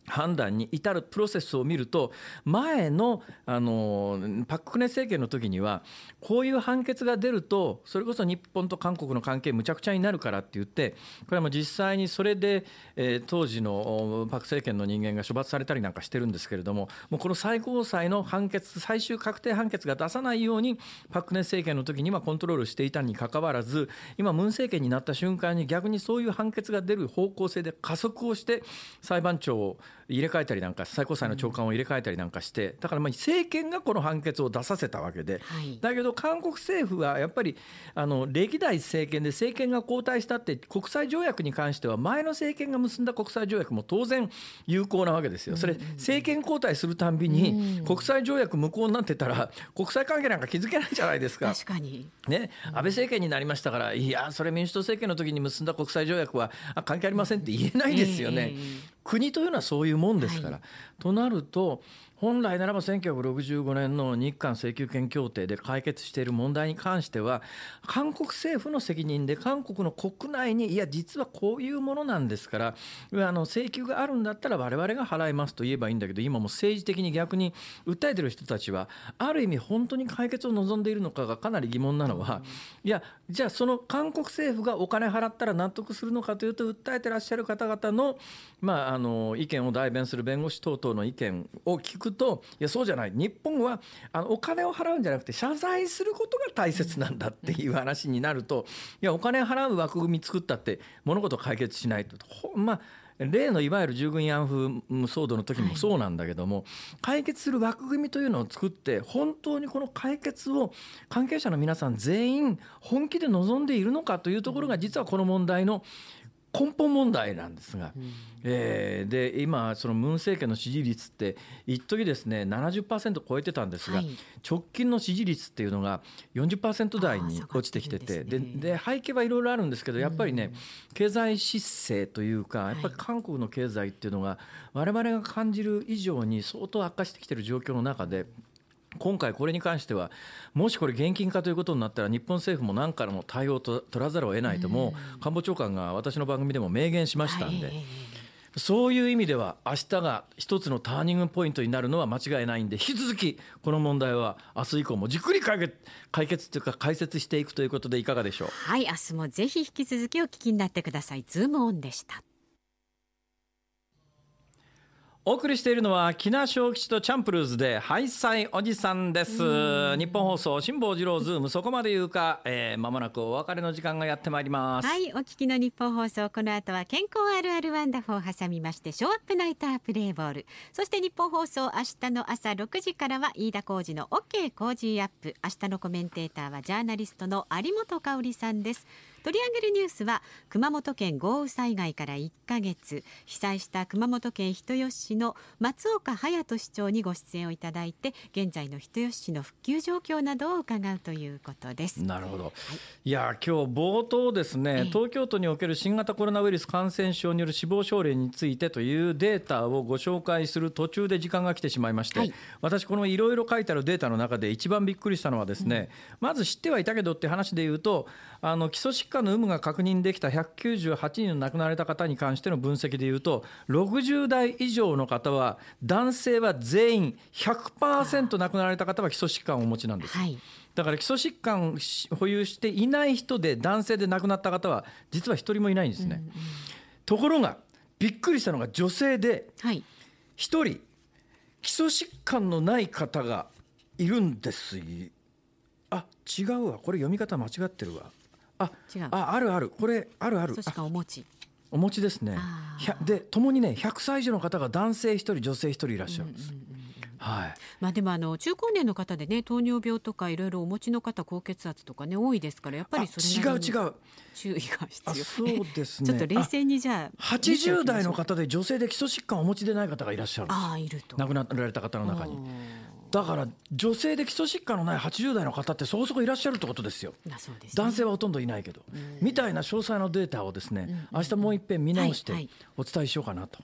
[SPEAKER 1] 判断に至るプロセスを見ると前のあのパク・クネ政権の時にはこういう判決が出るとそれこそ日本と韓国の関係むちゃくちゃになるからって言ってこれはもう実際にそれで、え、当時のパク政権の人間が処罰されたりなんかしてるんですけれどももうこの最高裁の判決最終確定判決が出さないようにパク・クネ政権の時にはコントロールしていたにかかわらず今ムン政権になった瞬間に逆にそういう判決が出る方向性で加速をして裁判長を入れ替えたりなんか最高裁の長官を入れ替えたりなんかしてだからまあ政権がこの判決を出させたわけで、はい、だけど韓国政府はやっぱりあの歴代政権で政権が交代したって国際条約に関しては前の政権が結んだ国際条約も当然有効なわけですよ。それ政権交代するたんびに国際条約無効になってたら国際関係なんか築けないじゃないですか。
[SPEAKER 2] 確かに。
[SPEAKER 1] ね、安倍政権になりましたからいやそれ民主党政権の時に結んだ国際条約は関係ありませんって言えないですよね。国というのはそういうもんですから。はい、となると本来ならば1965年の日韓請求権協定で解決している問題に関しては韓国政府の責任で韓国の国内にいや実はこういうものなんですからあの請求があるんだったら我々が払いますと言えばいいんだけど今も政治的に逆に訴えてる人たちはある意味本当に解決を望んでいるのかがかなり疑問なのはいやじゃあその韓国政府がお金払ったら納得するのかというと訴えてらっしゃる方々の,、まあ、あの意見を代弁する弁護士等々の意見を聞くくといやそうじゃない。日本はあのお金を払うんじゃなくて謝罪することが大切なんだっていう話になるといやお金払う枠組み作ったって物事解決しないと。まあ例のいわゆる従軍慰安婦騒動の時もそうなんだけども、解決する枠組みというのを作って本当にこの解決を関係者の皆さん全員本気で望んでいるのかというところが実はこの問題の根本問題なんですが、うん、えー、で今、そのムン政権の支持率って一時ですね70%超えてたんですが、はい、直近の支持率っていうのが40%台に落ちてきててで、ね、で背景はいろいろあるんですけどやっぱりね、うん、経済失勢というかやっぱり韓国の経済っていうのが我々が感じる以上に相当悪化してきてる状況の中で。今回これに関してはもしこれ現金化ということになったら日本政府も何からも対応を取らざるを得ないとも官房長官が私の番組でも明言しましたんで。そういう意味では明日が一つのターニングポイントになるのは間違いないんで引き続きこの問題は明日以降もじっくり解決解決というか解説していくということでいかがでしょう？
[SPEAKER 2] はい明日もぜひ引き続きお聞きになってください。ズームオンでした
[SPEAKER 1] お送りしているのは喜納昌吉とチャンプルーズでハイサイおじさんです。ニッポン放送辛坊治郎ズームそこまで言うか、えー、間もなくお別れの時間がやってまいります。
[SPEAKER 2] はいお聞きのニッポン放送この後は健康あるあるワンダフルを挟みましてショーアップナイタープレイボール。そしてニッポン放送明日の朝6時からは飯田浩二の OK 工事アップ。明日のコメンテーターはジャーナリストの有本香さんです取り上げるニュースは熊本県豪雨災害から1ヶ月。被災した熊本県人吉市の松岡隼人市長にご出演をいただいて現在の人吉市の復旧状況などを伺うということです。
[SPEAKER 1] なるほど、はい、いや今日冒頭ですね東京都における新型コロナウイルス感染症による死亡症例についてというデータをご紹介する途中で時間が来てしまいまして、はい、私このいろいろ書いてあるデータの中で一番びっくりしたのはですね、うん、まず知ってはいたけどって話で言うとあの基礎疾患の有無が確認できた198人の亡くなられた方に関しての分析でいうと60代以上の方は男性は全員100%亡くなられた方は基礎疾患をお持ちなんです。はい。だから基礎疾患保有していない人で男性で亡くなった方は実は一人もいないんですね。うんうん、ところがびっくりしたのが女性で一人基礎疾患のない方がいるんです。あ違うわ。これ読み方間違ってるわあ違う。ああるある。これあるある。
[SPEAKER 2] お持ち
[SPEAKER 1] お持ちですね。でともにね100歳以上の方が男性1人女性1人いらっしゃるんです、うんうんうん。はい。
[SPEAKER 2] まあ、でもあの中高年の方でね糖尿病とかいろいろお持ちの方高血圧とかね多いですからやっぱりそ
[SPEAKER 1] れ違う違う。
[SPEAKER 2] 注意が必要。
[SPEAKER 1] そうですね。
[SPEAKER 2] ちょっと冷静にじゃ
[SPEAKER 1] あ80代の方で女性で基礎疾患をお持ちでない方がいらっしゃるんです。
[SPEAKER 2] あいると。
[SPEAKER 1] 亡くなられた方の中に。だから女性で基礎疾患のない80代の方ってそこそこいらっしゃるってことですよ、ね、男性はほとんどいないけど、みたいな詳細なデータをですね、明日もう一遍見直してお伝えしようかなと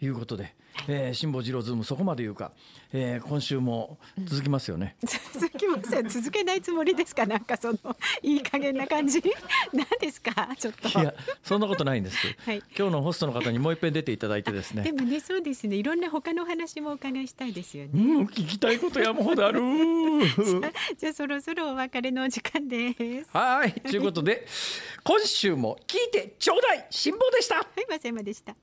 [SPEAKER 1] いうことで、えー、辛坊治郎ズームそこまで言うか、えー、今週も続きますよね、
[SPEAKER 2] 続きません。続けないつもりですか。なんかそのいい加減な感じ。何ですか？ちょっと。
[SPEAKER 1] いやそんなことないんです、はい、今日のホストの方にもう一遍出ていただいてですね。
[SPEAKER 2] でもねそうですね。いろんな他の話もお伺いしたいですよね、
[SPEAKER 1] うん、聞きたいこと山ほどある。
[SPEAKER 2] じゃあそろそろお別れのお時間です。
[SPEAKER 1] はい。ということで今週も聞いてちょうだい。辛坊でした。は
[SPEAKER 2] い松山でした